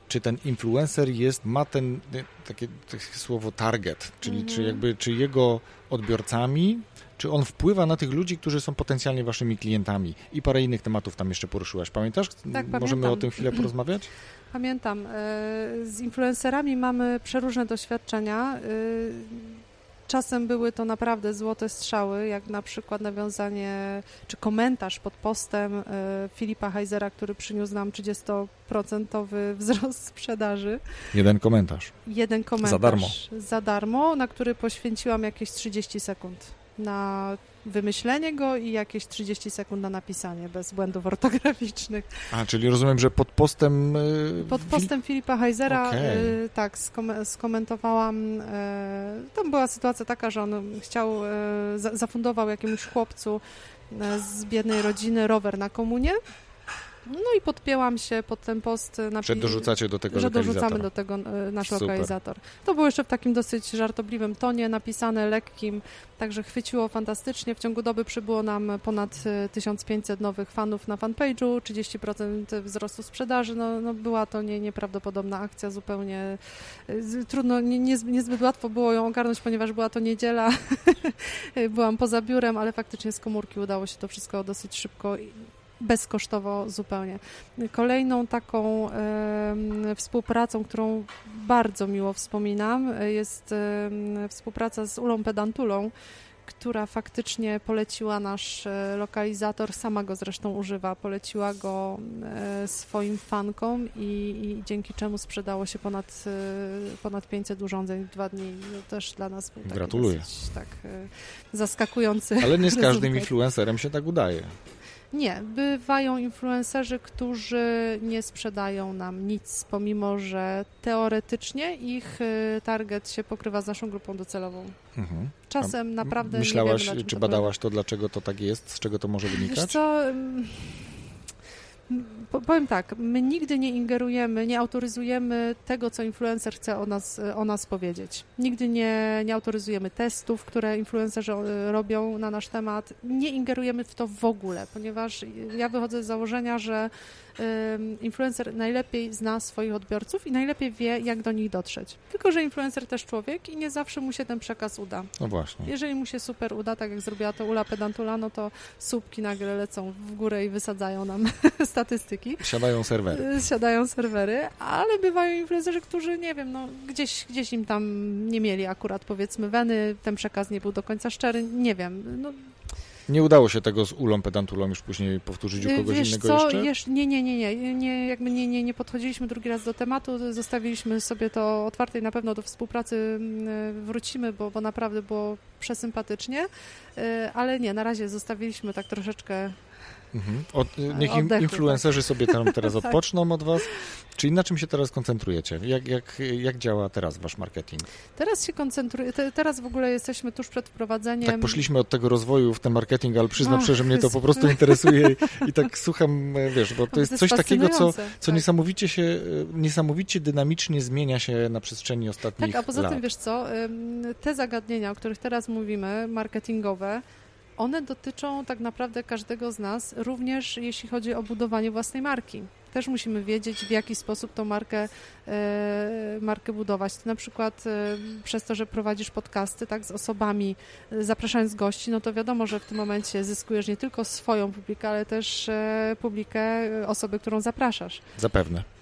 czy ten influencer jest, ma ten, y, takie, takie słowo target, czyli czy Mhm. jakby, czy jego odbiorcami, czy on wpływa na tych ludzi, którzy są potencjalnie waszymi klientami i parę innych tematów tam jeszcze poruszyłaś. Pamiętasz? Tak, Możemy pamiętam. o tym chwilę porozmawiać? Pamiętam. e, Z influencerami mamy przeróżne doświadczenia. e, Czasem były to naprawdę złote strzały, jak na przykład nawiązanie czy komentarz pod postem e, Filipa Heizera, który przyniósł nam 30% wzrost sprzedaży. Jeden komentarz. Jeden komentarz. Za darmo. Za darmo, na który poświęciłam jakieś 30 sekund na wymyślenie go i jakieś 30 sekund na napisanie bez błędów ortograficznych. A, czyli rozumiem, że pod postem... y, Pod postem Filipa Heizera y, tak skom- skomentowałam. E, tam była sytuacja taka, że on chciał, e, za- zafundował jakiemuś chłopcu e, z biednej rodziny rower na komunie. No i podpięłam się pod ten post na Że dorzucacie do tego że dorzucamy do tego e, nasz Super. lokalizator. To było jeszcze w takim dosyć żartobliwym tonie, napisane lekkim, także chwyciło fantastycznie. W ciągu doby przybyło nam ponad e, 1500 nowych fanów na fanpage'u, 30% wzrostu sprzedaży. No, no była to nie, nieprawdopodobna akcja, zupełnie e, trudno, nie, nie, niezbyt łatwo było ją ogarnąć, ponieważ była to niedziela. Byłam poza biurem, ale faktycznie z komórki udało się to wszystko dosyć szybko bezkosztowo zupełnie. Kolejną taką współpracą, którą bardzo miło wspominam, jest współpraca z Ulą Pedantulą, która faktycznie poleciła nasz e, lokalizator, sama go zresztą używa, poleciła go e, swoim fankom i, i dzięki czemu sprzedało się ponad, e, ponad 500 urządzeń w dwa dni. No, też dla nas był Gratuluję. dosyć tak zaskakujący Ale nie z każdym rezultat. influencerem się tak udaje. Nie, bywają influencerzy, którzy nie sprzedają nam nic, pomimo że teoretycznie ich y, target się pokrywa z naszą grupą docelową. Mhm. Czasem naprawdę Myślałaś, nie wiemy, czy badałaś to, dlaczego to tak jest, z czego to może polega. Wiesz wynikać? co, po- powiem tak, my nigdy nie ingerujemy, nie autoryzujemy tego, co influencer chce o nas, o nas powiedzieć. Nigdy nie, nie autoryzujemy testów, które influencerzy y, robią na nasz temat. Nie ingerujemy w to w ogóle, ponieważ ja wychodzę z założenia, że influencer najlepiej zna swoich odbiorców i najlepiej wie, jak do nich dotrzeć. Tylko, że influencer też człowiek i nie zawsze mu się ten przekaz uda. No właśnie. Jeżeli mu się super uda, tak jak zrobiła to Ula Pedantula, no to słupki nagle lecą w górę i wysadzają nam statystyki. Siadają serwery. Y, Siadają serwery, ale bywają influencerzy, którzy, nie wiem, no gdzieś, gdzieś im tam nie mieli akurat powiedzmy weny, ten przekaz nie był do końca szczery, nie wiem. No, Nie udało się tego z Ulą Pedantulą już później powtórzyć u y, kogoś wiesz innego co, jeszcze? Jesz- nie, nie, nie, nie, nie, jakby nie, nie, nie podchodziliśmy drugi raz do tematu, zostawiliśmy sobie to otwarte i na pewno do współpracy mm, wrócimy, bo, bo naprawdę było przesympatycznie, Y, ale nie, na razie zostawiliśmy tak troszeczkę Mhm. Od, y, niech Oddechu, influencerzy sobie tam teraz Tak. odpoczną od was. Czyli na czym się teraz koncentrujecie? Jak, jak, jak działa teraz wasz marketing? Teraz się koncentruję, te, teraz w ogóle jesteśmy tuż przed wprowadzeniem. Tak poszliśmy od tego rozwoju w ten marketing, ale przyznam szczerze, że mnie to po prostu interesuje i, i tak słucham, e, wiesz, bo to jest coś takiego, co, co tak. niesamowicie się, e, niesamowicie dynamicznie zmienia się na przestrzeni ostatnich Tak, a poza lat. tym wiesz co, te zagadnienia, o których teraz mówimy, marketingowe, one dotyczą tak naprawdę każdego z nas, również jeśli chodzi o budowanie własnej marki. Też musimy wiedzieć, w jaki sposób tą markę, e, markę budować. Na przykład e, przez to, że prowadzisz podcasty tak, z osobami, e, zapraszając gości, no to wiadomo, że w tym momencie zyskujesz nie tylko swoją publikę, ale też publikę osoby, którą zapraszasz. Zapewne.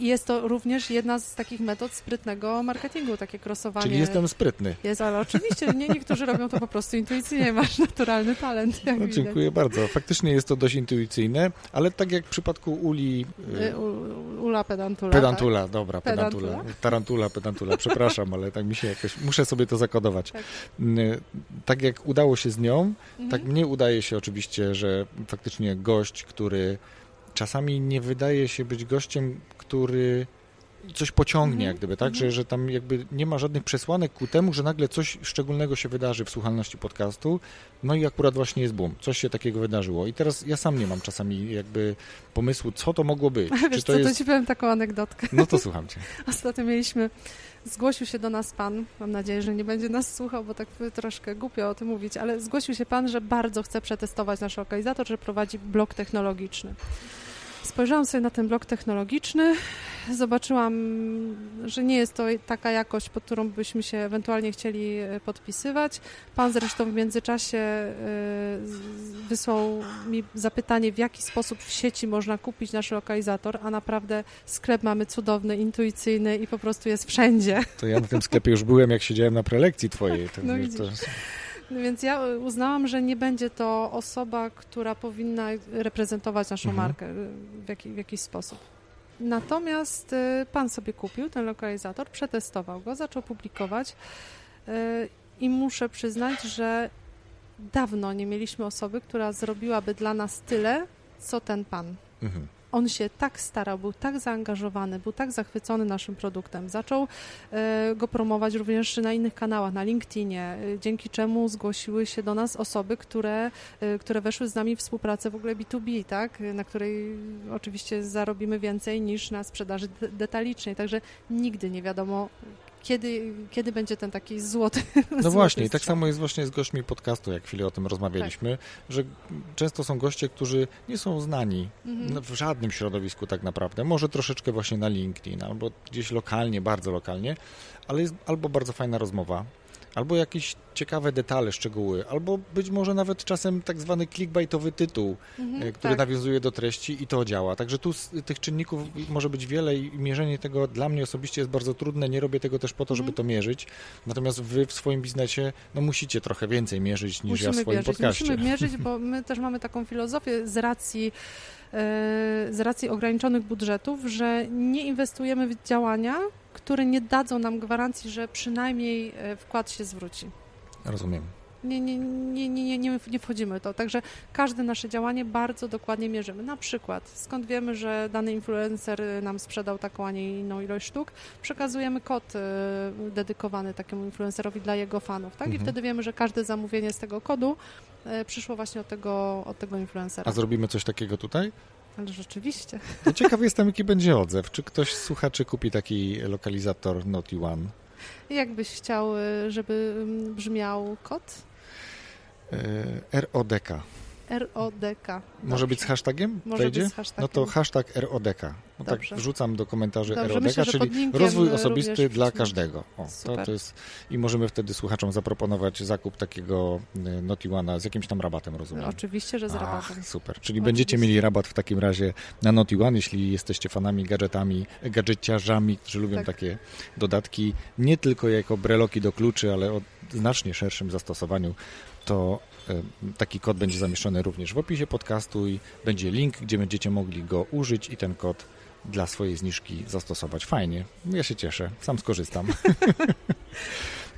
Jest to również jedna z takich metod sprytnego marketingu, takie krosowanie. Czyli jestem sprytny. Jest, ale oczywiście nie niektórzy robią to po prostu intuicyjnie, masz naturalny talent. No, widać. dziękuję bardzo. Faktycznie jest to dość intuicyjne, ale tak jak w przypadku Uli... y, Y, u- Ula pedantula. Pedantula, dobra, Pedantula? pedantula. Tarantula, pedantula, przepraszam, ale tak mi się jakoś, muszę sobie to zakodować. Tak. Tak jak udało się z nią, Tak. tak mnie udaje się oczywiście, że faktycznie gość, który czasami nie wydaje się być gościem, który coś pociągnie, Mhm, jak gdyby, tak, mhm. że, że tam jakby nie ma żadnych przesłanek ku temu, że nagle coś szczególnego się wydarzy w słuchalności podcastu, no i akurat właśnie jest boom, coś się takiego wydarzyło i teraz ja sam nie mam czasami jakby pomysłu, co to mogło być, Wiesz czy co, to to jest... ci powiem taką anegdotkę. No to słucham cię. Ostatnio mieliśmy, zgłosił się do nas pan, mam nadzieję, że nie będzie nas słuchał, bo tak troszkę głupio o tym mówić, ale zgłosił się pan, że bardzo chce przetestować nasz lokalizator, że prowadzi blok technologiczny. Spojrzałam sobie na ten blok technologiczny, zobaczyłam, że nie jest to taka jakość, pod którą byśmy się ewentualnie chcieli e, podpisywać. Pan zresztą w międzyczasie e, wysłał mi zapytanie, w jaki sposób w sieci można kupić nasz lokalizator, a naprawdę sklep mamy cudowny, intuicyjny i po prostu jest wszędzie. To ja na tym sklepie już byłem, jak siedziałem na prelekcji twojej. To, No to. No Więc ja uznałam, że nie będzie to osoba, która powinna reprezentować naszą Mhm. markę y, w, jaki, w jakiś sposób. Natomiast y, pan sobie kupił ten lokalizator, przetestował go, zaczął publikować y, i muszę przyznać, że dawno nie mieliśmy osoby, która zrobiłaby dla nas tyle, co ten pan. mhm. On się tak starał, był tak zaangażowany, był tak zachwycony naszym produktem. Zaczął e, go promować również na innych kanałach, na LinkedInie, e, dzięki czemu zgłosiły się do nas osoby, które, e, które weszły z nami w współpracę w ogóle B2B, tak? Na której oczywiście zarobimy więcej niż na sprzedaży de- detalicznej. Także nigdy nie wiadomo, kiedy, kiedy będzie ten taki złoty. No złoty właśnie, i tak samo jest właśnie z gośćmi podcastu, jak chwilę o tym rozmawialiśmy, że często są goście, którzy nie są znani Mhm. w żadnym środowisku tak naprawdę. Może troszeczkę właśnie na LinkedIn, albo gdzieś lokalnie, bardzo lokalnie, ale jest albo bardzo fajna rozmowa, albo jakieś ciekawe detale, szczegóły, albo być może nawet czasem tak zwany clickbaitowy tytuł, Mhm, e, który tak. nawiązuje do treści i to działa. Także tu z tych czynników może być wiele i mierzenie tego dla mnie osobiście jest bardzo trudne. Nie robię tego też po to, żeby Mhm. to mierzyć. Natomiast wy w swoim biznesie no, musicie trochę więcej mierzyć niż ja w Musimy swoim mierzyć, podcaście. musimy mierzyć, bo my też mamy taką filozofię z racji, z racji ograniczonych budżetów, że nie inwestujemy w działania, które nie dadzą nam gwarancji, że przynajmniej e, wkład się zwróci. Rozumiem. Nie, nie, nie, nie, nie, nie, wchodzimy w to. Także każde nasze działanie bardzo dokładnie mierzymy. Na przykład, skąd wiemy, że dany influencer nam sprzedał taką, a nie inną ilość sztuk, przekazujemy kod e, dedykowany takiemu influencerowi dla jego fanów. Tak? I Mhm. wtedy wiemy, że każde zamówienie z tego kodu e, przyszło właśnie od tego, od tego influencera. A zrobimy coś takiego tutaj? Ale rzeczywiście. To ciekaw jestem, jaki będzie odzew. Czy ktoś z słuchaczy kupi taki lokalizator Naughty One? Jak byś chciał, e, żeby mm, brzmiał kod? RODK. RODK. Może być z hashtagiem? Może Wejdzie? być z hashtagiem. No to hashtag RODK. No tak wrzucam do komentarzy Dobrze, RODK, myślę, czyli rozwój osobisty dla każdego. O, to, to jest, I możemy wtedy słuchaczom zaproponować zakup takiego y, One'a z jakimś tam rabatem, rozumiem. Oczywiście, że z rabatem. Ach, super. Czyli Oczywiście. będziecie mieli rabat w takim razie na Naughty One, jeśli jesteście fanami gadżetami, gadżeciarzami, którzy lubią Tak. takie dodatki, nie tylko jako breloki do kluczy, ale o znacznie szerszym zastosowaniu, to taki kod będzie zamieszczony również w opisie podcastu i będzie link, gdzie będziecie mogli go użyć i ten kod dla swojej zniżki zastosować. Fajnie, ja się cieszę, sam skorzystam.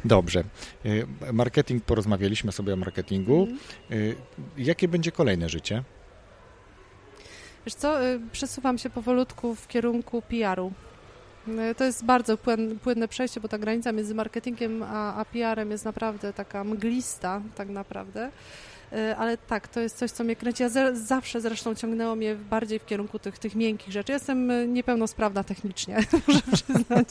Dobrze. E, Marketing, porozmawialiśmy sobie o marketingu. Mhm. Y, Jakie będzie kolejne życie? Wiesz co, przesuwam się powolutku w kierunku PR-u. Y, To jest bardzo płyn, płynne przejście, bo ta granica między marketingiem a, a PR-em jest naprawdę taka mglista, tak naprawdę. E, ale tak, to jest coś, co mnie kręci. Ja zawsze zresztą ciągnęło mnie bardziej w kierunku tych, tych miękkich rzeczy. Jestem e, niepełnosprawna technicznie, muszę przyznać.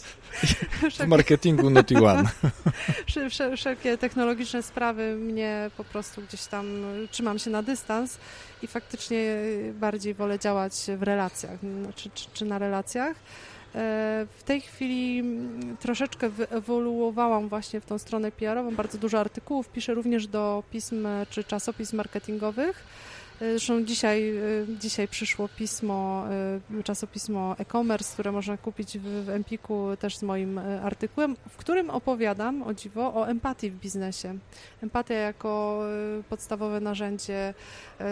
W marketingu not one. Wszelkie technologiczne sprawy mnie po prostu gdzieś tam trzymam się na dystans i faktycznie bardziej wolę działać w relacjach, czy, czy, czy na relacjach. E, w tej chwili mm, troszeczkę wyewoluowałam właśnie w tą stronę PR-ową. Bardzo dużo artykułów piszę również do pism czy czasopism marketingowych. Zresztą dzisiaj, y, dzisiaj przyszło pismo, y, czasopismo e-commerce, które można kupić w, w Empiku też z moim y, artykułem, w którym opowiadam, o dziwo, o empatii w biznesie. Empatia jako podstawowe narzędzie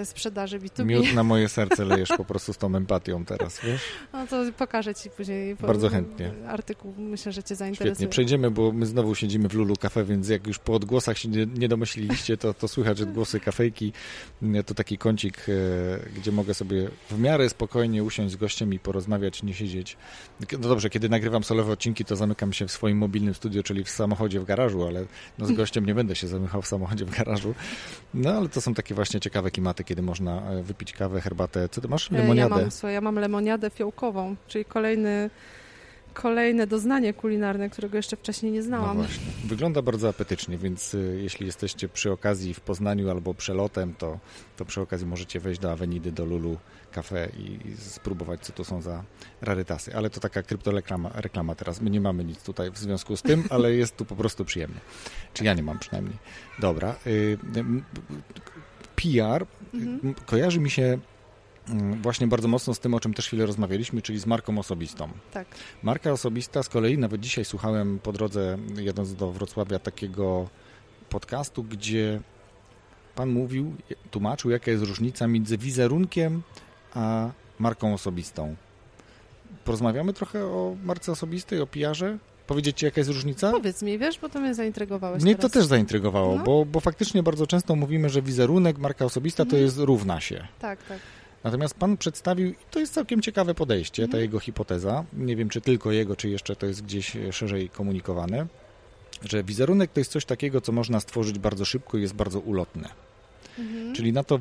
sprzedaży B2B. Miód na moje serce lejesz po prostu z tą empatią teraz, wiesz? No to pokażę Ci później. Bardzo chętnie. Artykuł, myślę, że Cię zainteresuje. Świetnie, przejdziemy, bo my znowu siedzimy w Lulu Cafe, więc jak już po odgłosach się nie, nie domyśliliście, to, to słychać odgłosy kafejki. To taki kącik kącik, e, gdzie mogę sobie w miarę spokojnie usiąść z gościem i porozmawiać, nie siedzieć. No dobrze, kiedy nagrywam solowe odcinki, to zamykam się w swoim mobilnym studio, czyli w samochodzie w garażu, ale no z gościem nie będę się zamykał w samochodzie w garażu. No ale to są takie właśnie ciekawe klimaty, kiedy można e, wypić kawę, herbatę. Co ty masz? Lemoniadę? Ja mam, ja mam lemoniadę fiołkową, czyli kolejny kolejne doznanie kulinarne, którego jeszcze wcześniej nie znałam. No właśnie. Wygląda bardzo apetycznie, więc y, jeśli jesteście przy okazji w Poznaniu albo przelotem, to, to przy okazji możecie wejść do Awenidy, do Lulu Cafe i spróbować, co to są za rarytasy. Ale to taka kryptoreklama reklama teraz. My nie mamy nic tutaj w związku z tym, ale jest tu po prostu przyjemnie. Czy ja nie mam przynajmniej. Dobra. Y, PR mhm. kojarzy mi się właśnie bardzo mocno z tym, o czym też chwilę rozmawialiśmy, czyli z marką osobistą. Tak. Marka osobista z kolei, nawet dzisiaj słuchałem po drodze, jadąc do Wrocławia, takiego podcastu, gdzie pan mówił, tłumaczył, jaka jest różnica między wizerunkiem a marką osobistą. Porozmawiamy trochę o marce osobistej, o PR-ze? Powiedzieć ci, jaka jest różnica? Powiedz mi, wiesz, bo to mnie zaintrygowałeś Mnie teraz. to też zaintrygowało, no. bo, bo faktycznie bardzo często mówimy, że wizerunek, marka osobista mhm. to jest równa się. Tak, tak. Natomiast pan przedstawił, i to jest całkiem ciekawe podejście, ta jego hipoteza, nie wiem czy tylko jego, czy jeszcze to jest gdzieś szerzej komunikowane, że wizerunek to jest coś takiego, co można stworzyć bardzo szybko i jest bardzo ulotne. Mhm. Czyli na to,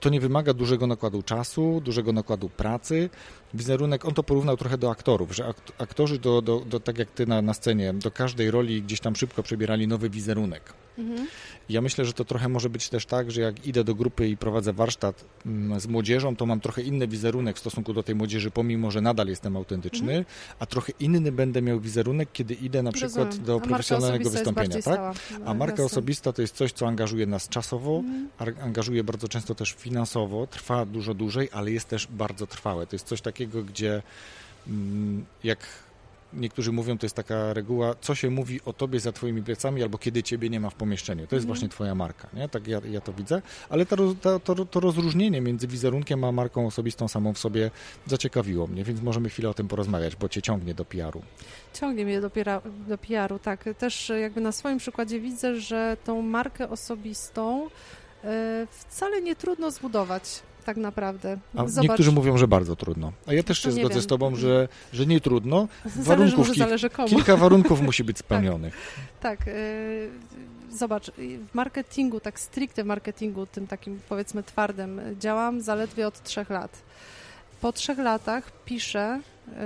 to nie wymaga dużego nakładu czasu, dużego nakładu pracy. Wizerunek, on to porównał trochę do aktorów, że aktorzy, do, do, do, tak jak ty na, na scenie, do każdej roli gdzieś tam szybko przebierali nowy wizerunek. Mhm. Ja myślę, że to trochę może być też tak, że jak idę do grupy i prowadzę warsztat mm, z młodzieżą, to mam trochę inny wizerunek w stosunku do tej młodzieży, pomimo, że nadal jestem autentyczny, mhm. a trochę inny będę miał wizerunek, kiedy idę na przykład Rozumiem. do profesjonalnego wystąpienia, tak? No, a marka jasne. osobista to jest coś, co angażuje nas czasowo, mhm. angażuje bardzo często też finansowo, trwa dużo dłużej, ale jest też bardzo trwałe. To jest coś takiego, gdzie mm, jak niektórzy mówią, to jest taka reguła, co się mówi o tobie za twoimi plecami albo kiedy ciebie nie ma w pomieszczeniu. To jest mm. właśnie twoja marka, nie? Tak ja, ja to widzę. Ale to, to, rozróżnienie między wizerunkiem a marką osobistą samą w sobie zaciekawiło mnie, więc możemy chwilę o tym porozmawiać, bo cię ciągnie do PR-u. Ciągnie mnie do, do PR-u, tak. Też jakby na swoim przykładzie widzę, że tą markę osobistą e, wcale nie trudno zbudować tak naprawdę. A Zobacz. niektórzy mówią, że bardzo trudno. A ja też się zgodzę wiem. z tobą, że, że nie trudno. Warunków, zależy, zależy komu. Kilka warunków musi być tak. spełnionych. tak. tak zobacz, w marketingu, tak stricte w marketingu, tym takim powiedzmy twardym, działam zaledwie od trzech lat. Po trzech latach piszę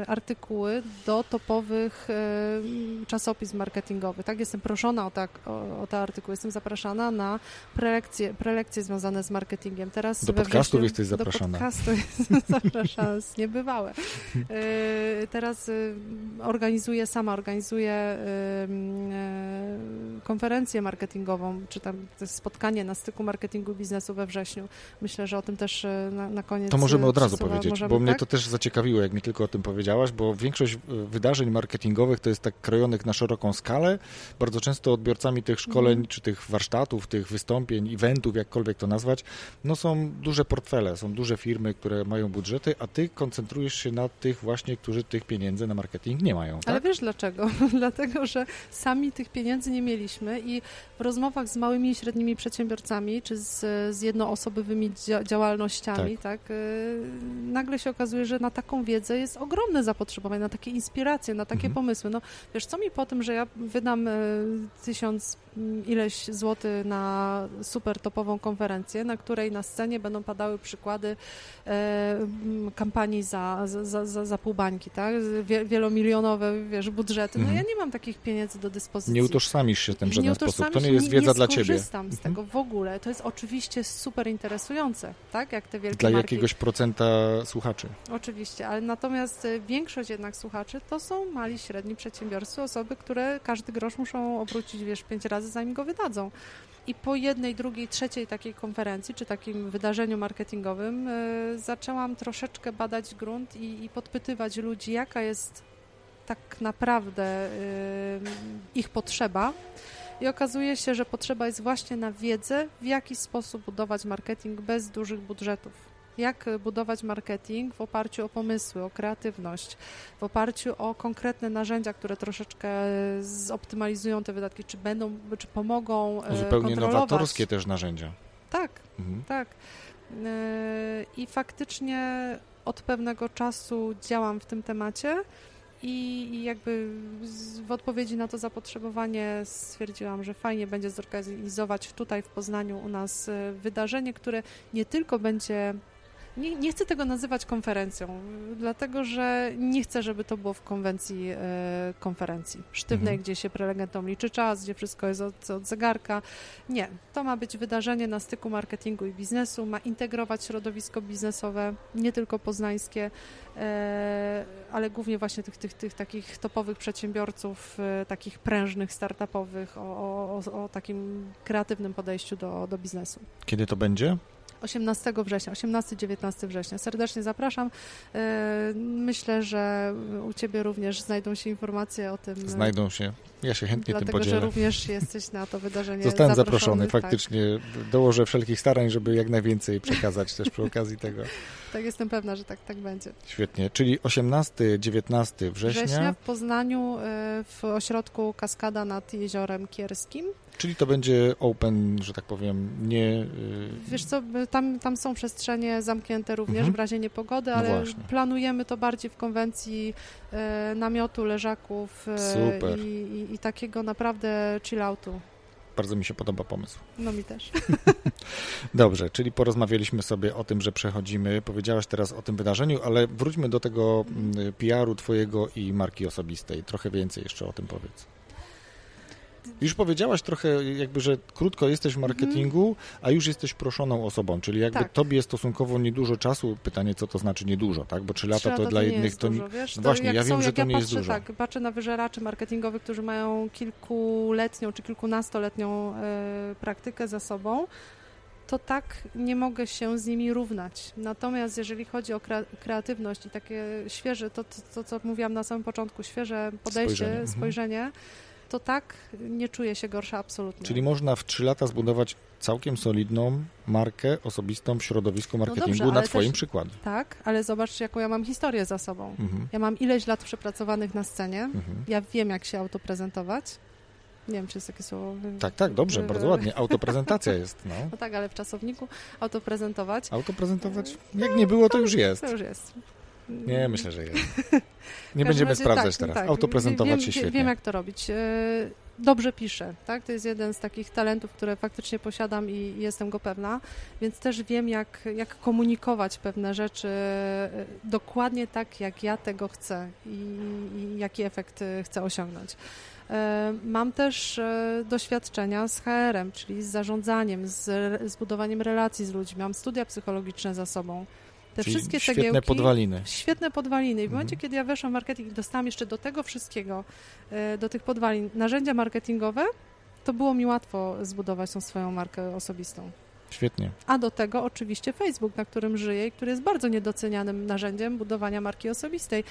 artykuły do topowych e, czasopism marketingowych. Tak, jestem proszona o, tak, o, o te artykuły, jestem zapraszana na prelekcje, prelekcje związane z marketingiem. Teraz do podcastów jesteś zapraszana. Do podcastu jestem zapraszana, jest niebywałe. E, teraz organizuję, sama organizuję konferencję marketingową, czy tam spotkanie na styku marketingu biznesu we wrześniu. Myślę, że o tym też na, na koniec To możemy od razu powiedzieć, możemy, bo tak? mnie to też zaciekawiło, jak mi tylko o tym powiedziałaś, bo większość e, wydarzeń marketingowych to jest tak krojonych na szeroką skalę. Bardzo często odbiorcami tych szkoleń, mm. czy tych warsztatów, tych wystąpień, eventów, jakkolwiek to nazwać, no są duże portfele, są duże firmy, które mają budżety, a ty koncentrujesz się na tych właśnie, którzy tych pieniędzy na marketing nie mają. Tak? Ale wiesz dlaczego? Dlatego, że sami tych pieniędzy nie mieliśmy i w rozmowach z małymi i średnimi przedsiębiorcami, czy z, z jednoosobowymi działalnościami, tak, tak yy, nagle się okazuje, że na taką wiedzę jest ogromna ogromne zapotrzebowanie na takie inspiracje, na takie mhm. pomysły. No wiesz, co mi po tym, że ja wydam e, tysiąc ileś złotych na super topową konferencję, na której na scenie będą padały przykłady e, kampanii za, za, za, za pół bańki, tak? Wie, wielomilionowe, wiesz, budżety. No mhm. ja nie mam takich pieniędzy do dyspozycji. Nie utożsamisz się tym w żaden sposób. To nie jest wiedza nie dla ciebie. Nie skorzystam z mhm. tego w ogóle. To jest oczywiście super interesujące, tak? Jak te wielkie Dla marki. jakiegoś procenta słuchaczy. Oczywiście, ale natomiast y, większość jednak słuchaczy to są mali, średni przedsiębiorcy, osoby, które każdy grosz muszą obrócić, wiesz, pięć razy zanim go wydadzą. I po jednej, drugiej, trzeciej takiej konferencji, czy takim wydarzeniu marketingowym y, zaczęłam troszeczkę badać grunt i, i podpytywać ludzi, jaka jest tak naprawdę y, ich potrzeba. I okazuje się, że potrzeba jest właśnie na wiedzę, w jaki sposób budować marketing bez dużych budżetów jak budować marketing w oparciu o pomysły, o kreatywność, w oparciu o konkretne narzędzia, które troszeczkę zoptymalizują te wydatki, czy będą, czy pomogą no Zupełnie nowatorskie też narzędzia. Tak, mhm. tak. E, I faktycznie od pewnego czasu działam w tym temacie i jakby w odpowiedzi na to zapotrzebowanie stwierdziłam, że fajnie będzie zorganizować tutaj w Poznaniu u nas e, wydarzenie, które nie tylko będzie nie, nie, chcę tego nazywać konferencją, dlatego że nie chcę, żeby to było w konwencji e, konferencji sztywnej, mhm. gdzie się prelegentom liczy czas, gdzie wszystko jest od, od, zegarka. Nie, to ma być wydarzenie na styku marketingu i biznesu, ma integrować środowisko biznesowe, nie tylko poznańskie, e, ale głównie właśnie tych, tych, tych takich topowych przedsiębiorców, e, takich prężnych, startupowych, o, o, o takim kreatywnym podejściu do, do biznesu. Kiedy to będzie? 18 września, 18-19 września. Serdecznie zapraszam. E, myślę, że u Ciebie również znajdą się informacje o tym. Znajdą się. Ja się chętnie dlatego, tym podzielę. że również jesteś na to wydarzenie Zostałem zaproszony, tak. faktycznie. Dołożę wszelkich starań, żeby jak najwięcej przekazać też przy okazji tego. Tak, jestem pewna, że tak, tak będzie. Świetnie, czyli 18-19 września. Września w Poznaniu e, w ośrodku Kaskada nad Jeziorem Kierskim. Czyli to będzie open, że tak powiem, nie... Y, Wiesz co, tam, tam są przestrzenie zamknięte również mhm. w razie niepogody, no ale no planujemy to bardziej w konwencji e, namiotu, leżaków e, i, i, i, takiego naprawdę chill-outu. Bardzo mi się podoba pomysł. No mi też. Dobrze, czyli porozmawialiśmy sobie o tym, że przechodzimy. Powiedziałaś teraz o tym wydarzeniu, ale wróćmy do tego mm, PR-u twojego i marki osobistej. Trochę więcej jeszcze o tym powiedz. Już powiedziałaś trochę jakby, że krótko jesteś w marketingu, mm. a już jesteś proszoną osobą, czyli jakby tak. tobie stosunkowo niedużo czasu, pytanie co to znaczy niedużo, tak? Bo trzy lata, trzy lata to, dla innych to... Dużo, wiesz, no właśnie, ja wiem, że to ja nie patrzę, jest dużo. Tak, patrzę na wyżeraczy marketingowych, którzy mają kilkuletnią czy kilkunastoletnią e, praktykę za sobą, to tak nie mogę się z nimi równać. Natomiast jeżeli chodzi o kreatywność i takie świeże, to, to, to co mówiłam na samym początku, świeże podejście, spojrzenie, mhm. To tak nie czuję się gorsza absolutnie. Czyli można w trzy lata zbudować całkiem solidną markę osobistą w środowisku no marketingu no dobrze, na Twoim też, przykładzie. Tak, ale zobacz, jaką ja mam historię za sobą. Mhm. Ja mam ileś lat przepracowanych na scenie, mhm. ja wiem, jak się autoprezentować. Nie wiem, czy jest takie słowo. Tak, tak, dobrze, bardzo ładnie. Autoprezentacja jest, no. No tak, ale w czasowniku autoprezentować. Autoprezentować? Jak nie było, to już jest. To już jest. Nie, myślę, że jest. Nie będziemy razie, sprawdzać tak, teraz. Tak. Autoprezentować wiem, się świetnie. Wiem, jak to robić. E, dobrze piszę, tak? To jest jeden z takich talentów, które faktycznie posiadam i jestem go pewna, więc też wiem, jak, jak komunikować pewne rzeczy e, dokładnie tak, jak ja tego chcę i, i jaki efekt e, chcę osiągnąć. Mam też doświadczenia z HR-em, czyli z zarządzaniem, z, z budowaniem relacji z ludźmi. Mam studia psychologiczne za sobą. Te Czyli wszystkie świetne cegiełki, podwaliny. Świetne podwaliny. I w momencie, mhm. kiedy ja weszłam w marketing i dostałam jeszcze do tego wszystkiego, e, do tych podwalin, narzędzia marketingowe, to było mi łatwo zbudować tą swoją markę osobistą. Świetnie. A do tego oczywiście Facebook, na którym żyję i który jest bardzo niedocenianym narzędziem budowania marki osobistej.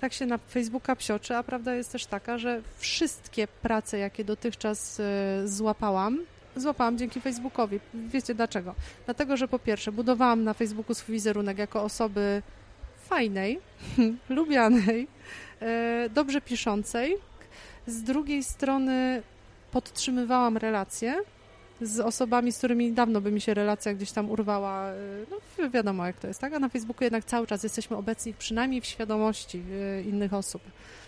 Tak się na Facebooka psioczy, a prawda jest też taka, że wszystkie prace, jakie dotychczas e, złapałam, złapałam dzięki Facebookowi. Wiecie dlaczego? Dlatego, że po pierwsze budowałam na Facebooku swój wizerunek jako osoby fajnej, lubianej, e, dobrze piszącej. Z drugiej strony podtrzymywałam relacje z osobami, z którymi dawno by mi się relacja gdzieś tam urwała. E, no wiadomo jak to jest, tak? A na Facebooku jednak cały czas jesteśmy obecni przynajmniej w świadomości e, innych osób,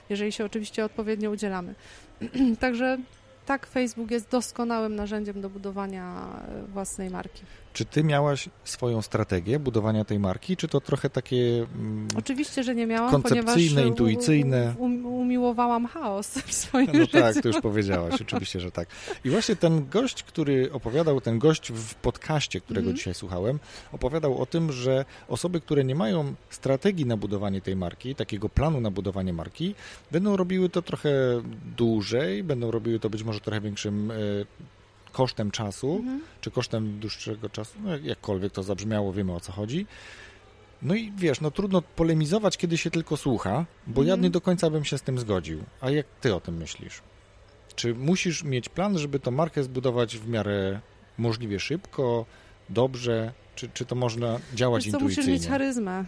jeżeli się oczywiście odpowiednio udzielamy. Także tak, Facebook jest doskonałym narzędziem do budowania e, własnej marki. Czy ty miałaś swoją strategię budowania tej marki, czy to trochę takie mm, Oczywiście, że nie miałam, koncepcyjne, ponieważ intuicyjne? Um, umiłowałam chaos w swoim no życiu. tak, to już powiedziałaś, oczywiście, że tak. I właśnie ten gość, który opowiadał, ten gość w podcaście, którego mm. dzisiaj słuchałem, opowiadał o tym, że osoby, które nie mają strategii na budowanie tej marki, takiego planu na budowanie marki, będą robiły to trochę dłużej, będą robiły to być może trochę większym e, kosztem czasu, mhm. czy kosztem dłuższego czasu, no jakkolwiek to zabrzmiało, wiemy o co chodzi. No i wiesz, no trudno polemizować, kiedy się tylko słucha, bo mhm. ja nie do końca bym się z tym zgodził. A jak ty o tym myślisz? Czy musisz mieć plan, żeby tą markę zbudować w miarę możliwie szybko, dobrze, czy, czy to można działać Wiesz co, intuicyjnie? musisz mieć charyzmę.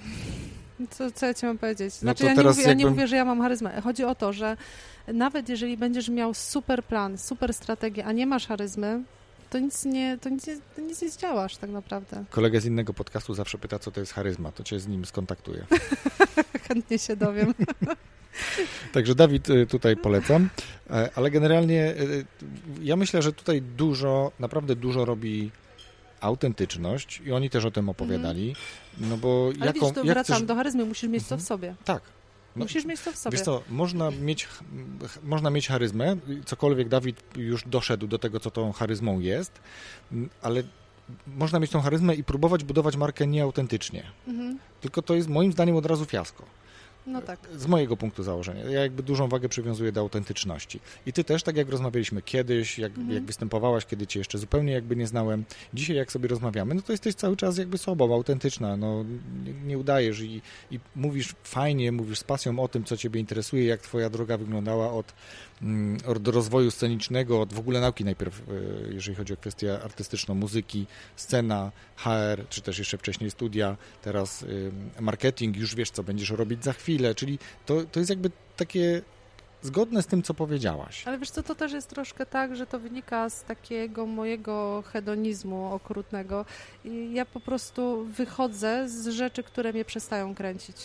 Co, co ja ci mam powiedzieć? No znaczy, no ja, nie mówię, jakbym... ja nie mówię, że ja mam charyzmę. Chodzi o to, że nawet jeżeli będziesz miał super plan, super strategię, a nie masz charyzmy, to nic nie, to nic, nie, to nic nie zdziałasz tak naprawdę. Kolega z innego podcastu zawsze pyta, co to jest charyzma, to cię z nim skontaktuję. Chętnie się dowiem. Także Dawid y, tutaj polecam, e, ale generalnie y, ja myślę, że tutaj dużo, naprawdę dużo robi autentyczność i oni też o tym opowiadali, mm. no bo Ale jaką... To wracam chcesz... do charyzmy, musisz mieć to w mhm. sobie. Tak, no, Musisz mieć to w sobie. Wiesz co, można mieć, można mieć charyzmę, cokolwiek Dawid już doszedł do tego, co tą charyzmą jest, ale można mieć tą charyzmę i próbować budować markę nieautentycznie. Mhm. Tylko to jest moim zdaniem od razu fiasko. No tak. Z mojego punktu założenia. Ja jakby dużą wagę przywiązuję do autentyczności. I ty też, tak jak rozmawialiśmy kiedyś, jak, mhm. jak występowałaś, kiedy cię jeszcze zupełnie jakby nie znałem, dzisiaj jak sobie rozmawiamy, no to jesteś cały czas jakby sobą, autentyczna, no nie, nie udajesz i, i mówisz fajnie, mówisz z pasją o tym, co ciebie interesuje, jak twoja droga wyglądała od od rozwoju scenicznego, od w ogóle nauki najpierw, e, jeżeli chodzi o kwestię artystyczną, muzyki, scena, HR, czy też jeszcze wcześniej studia, teraz marketing, już wiesz, co będziesz robić za chwilę, czyli to, to jest jakby takie zgodne z tym, co powiedziałaś. Ale wiesz co, to też jest troszkę tak, że to wynika z takiego mojego hedonizmu okrutnego. I ja po prostu wychodzę z rzeczy, które mnie przestają kręcić.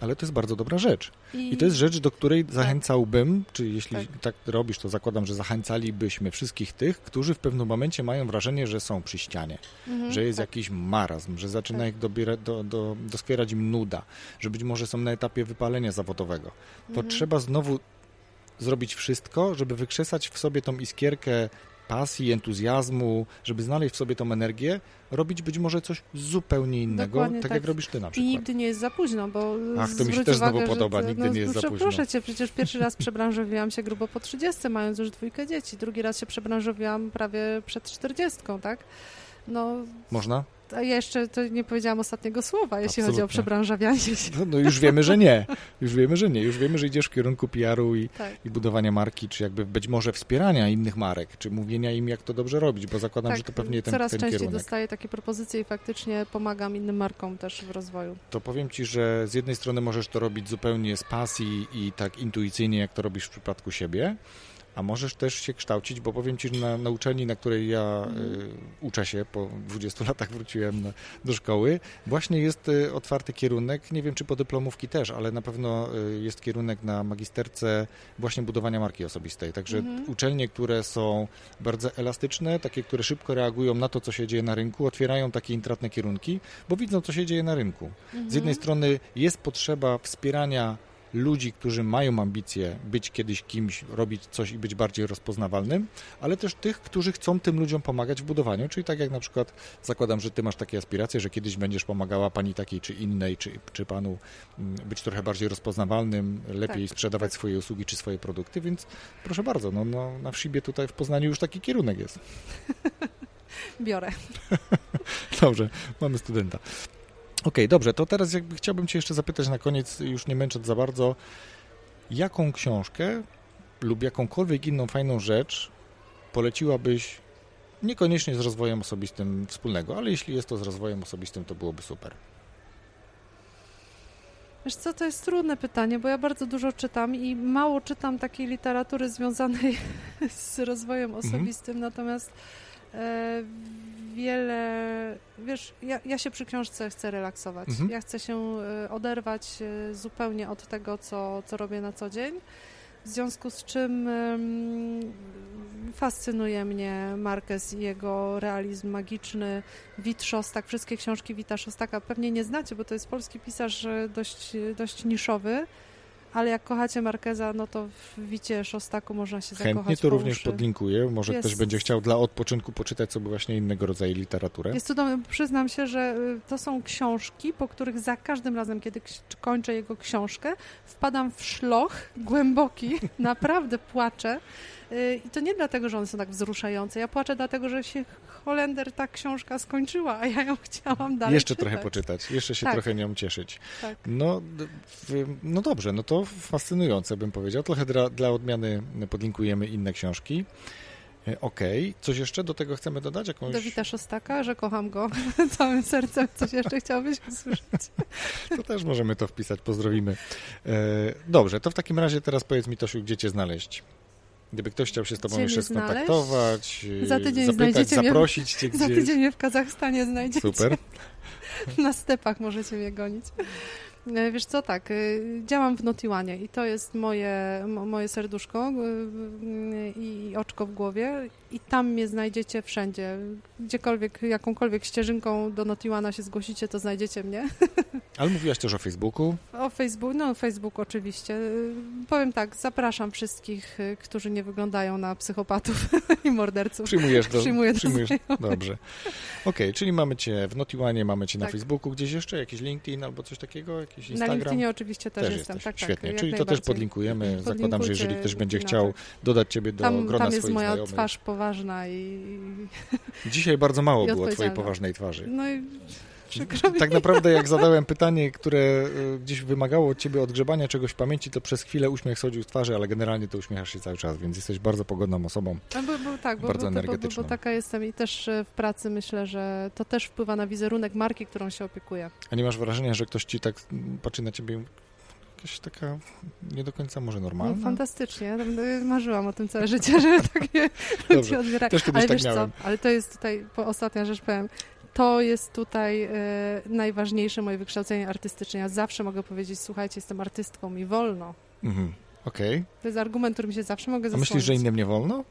Ale to jest bardzo dobra rzecz. I, I to jest rzecz, do której tak. zachęcałbym, czy jeśli tak. tak. robisz, to zakładam, że zachęcalibyśmy wszystkich tych, którzy w pewnym momencie mają wrażenie, że są przy ścianie, mhm, że jest tak. jakiś marazm, że zaczyna tak. ich dobiera, do, do, doskwierać im nuda, że być może są na etapie wypalenia zawodowego. To mhm. trzeba znowu zrobić wszystko, żeby wykrzesać w sobie tą iskierkę pasji, entuzjazmu, żeby znaleźć w sobie tą energię, robić być może coś zupełnie innego, Dokładnie tak, tak jak robisz ty na przykład. I nigdy nie jest za późno, bo Ach, to mi się też znowu podoba, nigdy no, nie jest za późno. Proszę cię, przecież pierwszy raz przebranżowiłam się grubo po 30, mając już dwójkę dzieci. Drugi raz się przebranżowiłam prawie przed 40, tak? No, Można? Ja jeszcze to nie powiedziałam ostatniego słowa, jeśli Absolutnie. chodzi o przebranżawianie się. No, no, już wiemy, że nie. Już wiemy, że nie. Już wiemy, że idziesz w kierunku PR-u i, tak. i budowania marki, czy jakby być może wspierania innych marek, czy mówienia im, jak to dobrze robić, bo zakładam, tak, że to pewnie ten, coraz ten częściej kierunek. dostaję takie propozycje i faktycznie pomagam innym markom też w rozwoju. To powiem Ci, że z jednej strony możesz to robić zupełnie z pasji i tak intuicyjnie, jak to robisz w przypadku siebie, a możesz też się kształcić, bo powiem Ci, że na, na uczelni, na której ja y, uczę się, po 20 latach wróciłem na, do szkoły, właśnie jest y, otwarty kierunek, nie wiem czy po dyplomówki też, ale na pewno y, jest kierunek na magisterce właśnie budowania marki osobistej. Także mhm. uczelnie, które są bardzo elastyczne, takie, które szybko reagują na to, co się dzieje na rynku, otwierają takie intratne kierunki, bo widzą, co się dzieje na rynku. Mhm. Z jednej strony jest potrzeba wspierania ludzi, którzy mają ambicje być kiedyś kimś, robić coś i być bardziej rozpoznawalnym, ale też tych, którzy chcą tym ludziom pomagać w budowaniu, czyli tak jak na przykład zakładam, że ty masz takie aspiracje, że kiedyś będziesz pomagała pani takiej czy innej, czy, czy panu mm, być trochę bardziej rozpoznawalnym, lepiej tak, sprzedawać tak. swoje usługi czy swoje produkty, więc proszę bardzo, no, no, na Wszibie tutaj w Poznaniu już taki kierunek jest. Biorę. Dobrze, mamy studenta. Okej, okay, dobrze, to teraz jakby chciałbym Cię jeszcze zapytać na koniec, już nie męcząc za bardzo, jaką książkę lub jakąkolwiek inną fajną rzecz poleciłabyś niekoniecznie z rozwojem osobistym wspólnego, ale jeśli jest to z rozwojem osobistym, to byłoby super. Wiesz co, to jest trudne pytanie, bo ja bardzo dużo czytam i mało czytam takiej literatury związanej z rozwojem mhm. osobistym, mhm. natomiast wiele, wiesz, ja, ja, się przy książce chcę relaksować. Mhm. Ja chcę się e, oderwać e, zupełnie od tego, co, co robię na co dzień. W związku z czym fascynuje mnie Marquez i jego realizm magiczny, Wit Szostak, wszystkie książki Wita Szostaka pewnie nie znacie, bo to jest polski pisarz e, dość, dość niszowy, ale jak kochacie Markeza, no to w Wicie Szostaku można się Chętnie zakochać to po również podlinkuję. Może Jest- ktoś będzie chciał dla odpoczynku poczytać sobie właśnie innego rodzaju literaturę. Jest cudowne. Przyznam się, że y, to są książki, po których za każdym razem, kiedy kończę jego książkę, wpadam w szloch głęboki, naprawdę płaczę. Y, I to nie dlatego, że one są tak wzruszające. Ja płaczę dlatego, że się Holender ta książka skończyła, a ja ją chciałam dalej Jeszcze czytać. trochę poczytać, jeszcze się Tak. trochę nią cieszyć. Tak. No, no dobrze, no to fascynujące bym powiedział. Trochę dla, dla odmiany podlinkujemy inne książki. E, Okej, coś jeszcze do tego chcemy dodać? Jakąś... Do Wita Szostaka, że kocham go całym sercem. Coś jeszcze chciałbyś usłyszeć? To też możemy to wpisać, pozdrowimy. E, dobrze, to w takim razie teraz powiedz mi, Tosiu, gdzie cię znaleźć? Gdyby ktoś chciał się z tobą Gdzie jeszcze skontaktować, e, Za tydzień zapytać, znajdziecie zaprosić cię Za gdzieś. tydzień mnie w Kazachstanie znajdziecie. Super. Na stepach możecie mnie gonić. E, Wiesz co, tak, y, działam w Notiłanie i to jest moje, mo- moje serduszko y, y, i oczko w głowie i tam mnie znajdziecie wszędzie. Gdziekolwiek, jakąkolwiek ścieżynką do Notiłana się zgłosicie, to znajdziecie mnie. Ale mówiłaś też o Facebooku. O Facebook, no Facebook oczywiście. Powiem tak, zapraszam wszystkich, którzy nie wyglądają na psychopatów i morderców. Przyjmujesz do... Przyjmuję do przyjmujesz... znajomych. Dobrze. Okej, czyli mamy cię w Notiłanie, mamy cię na Tak. Facebooku, gdzieś jeszcze? Jakiś LinkedIn albo coś takiego? Jakiś Na Instagram? LinkedInie oczywiście też, Też jestem. jesteś. Tak, tak, Świetnie, czyli to też podlinkujemy. Zakładam, że jeżeli ktoś będzie chciał tak. dodać ciebie do Tam, grona tam jest moja znajomych. twarz poważna i... Dzisiaj bardzo mało było twojej poważnej twarzy. No i przykro mi. Tak naprawdę jak zadałem pytanie, które y, gdzieś wymagało od ciebie odgrzebania czegoś w pamięci, to przez chwilę uśmiech schodził z twarzy, ale generalnie to uśmiechasz się cały czas, więc jesteś bardzo pogodną osobą. A Bo, bo, tak, bo, Bardzo bo, bo, bo, energetyczną. bo taka jestem i też e, w pracy myślę, że to też wpływa na wizerunek marki, którą się opiekuję. A nie masz wrażenia, że ktoś ci tak patrzy na ciebie jakaś taka nie do końca może No, normalna? fantastycznie. Ja tam, y, Marzyłam o tym całe życie, żeby takie ludzi Dobrze. odbierać. Też kiedyś Ale tak wiesz miałem. co, ale to jest tutaj, ostatnia rzecz powiem, to jest tutaj e, najważniejsze moje wykształcenie artystyczne. Ja zawsze mogę powiedzieć, słuchajcie, jestem artystką, mi wolno. Mhm. Okej. To jest argument, którym się zawsze mogę A zasłonić. myślisz, że innym nie wolno?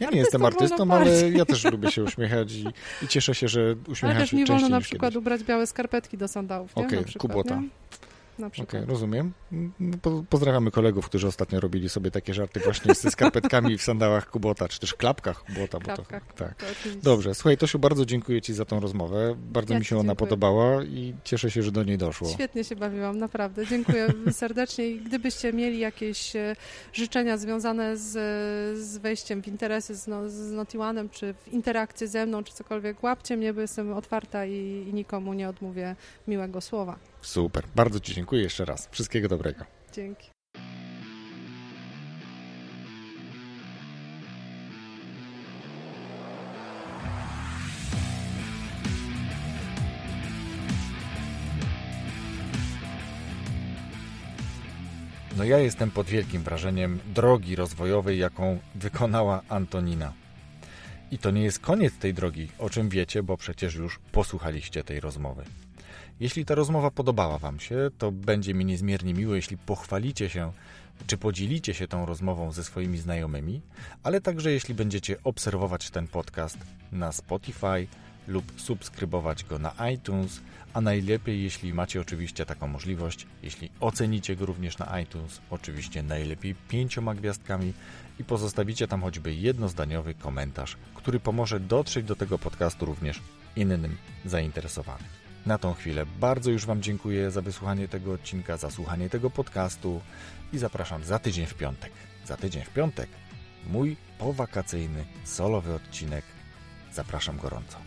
Ja nie jestem artystą, ale ja też lubię się uśmiechać i, i cieszę się, że Ale uśmiecham też się mi częściej wolno na przykład kiedyś. ubrać białe skarpetki do sandałów? Okej, przykład, kubota. Nie? Na Okej, przykład. rozumiem. No, Po, pozdrawiamy kolegów, którzy ostatnio robili sobie takie żarty właśnie ze skarpetkami w sandałach Kubota, czy też klapkach Kubota. Bo Klapkach. to, tak. To. Dobrze, słuchaj Tosiu, bardzo dziękuję Ci za tą rozmowę. Bardzo Ja mi się ona dziękuję. podobała i cieszę się, że do niej doszło. Świetnie się bawiłam, naprawdę. Dziękuję serdecznie i gdybyście mieli jakieś e, życzenia związane z, z wejściem w interesy z, no, z Notiwanem, czy w interakcję ze mną, czy cokolwiek, łapcie mnie, bo jestem otwarta i, i nikomu nie odmówię miłego słowa. Super, bardzo Ci dziękuję jeszcze raz. Wszystkiego dobrego. Dzięki. No ja jestem pod wielkim wrażeniem drogi rozwojowej, jaką wykonała Antonina. I to nie jest koniec tej drogi, o czym wiecie, bo przecież już posłuchaliście tej rozmowy. Jeśli ta rozmowa podobała Wam się, to będzie mi niezmiernie miło, jeśli pochwalicie się, czy podzielicie się tą rozmową ze swoimi znajomymi, ale także jeśli będziecie obserwować ten podcast na Spotify lub subskrybować go na iTunes, a najlepiej, jeśli macie oczywiście taką możliwość, jeśli ocenicie go również na iTunes, oczywiście najlepiej pięcioma gwiazdkami i pozostawicie tam choćby jednozdaniowy komentarz, który pomoże dotrzeć do tego podcastu również innym zainteresowanym. Na tą chwilę bardzo już Wam dziękuję za wysłuchanie tego odcinka, za słuchanie tego podcastu i zapraszam za tydzień w piątek. Za tydzień w piątek mój powakacyjny, solowy odcinek. Zapraszam gorąco.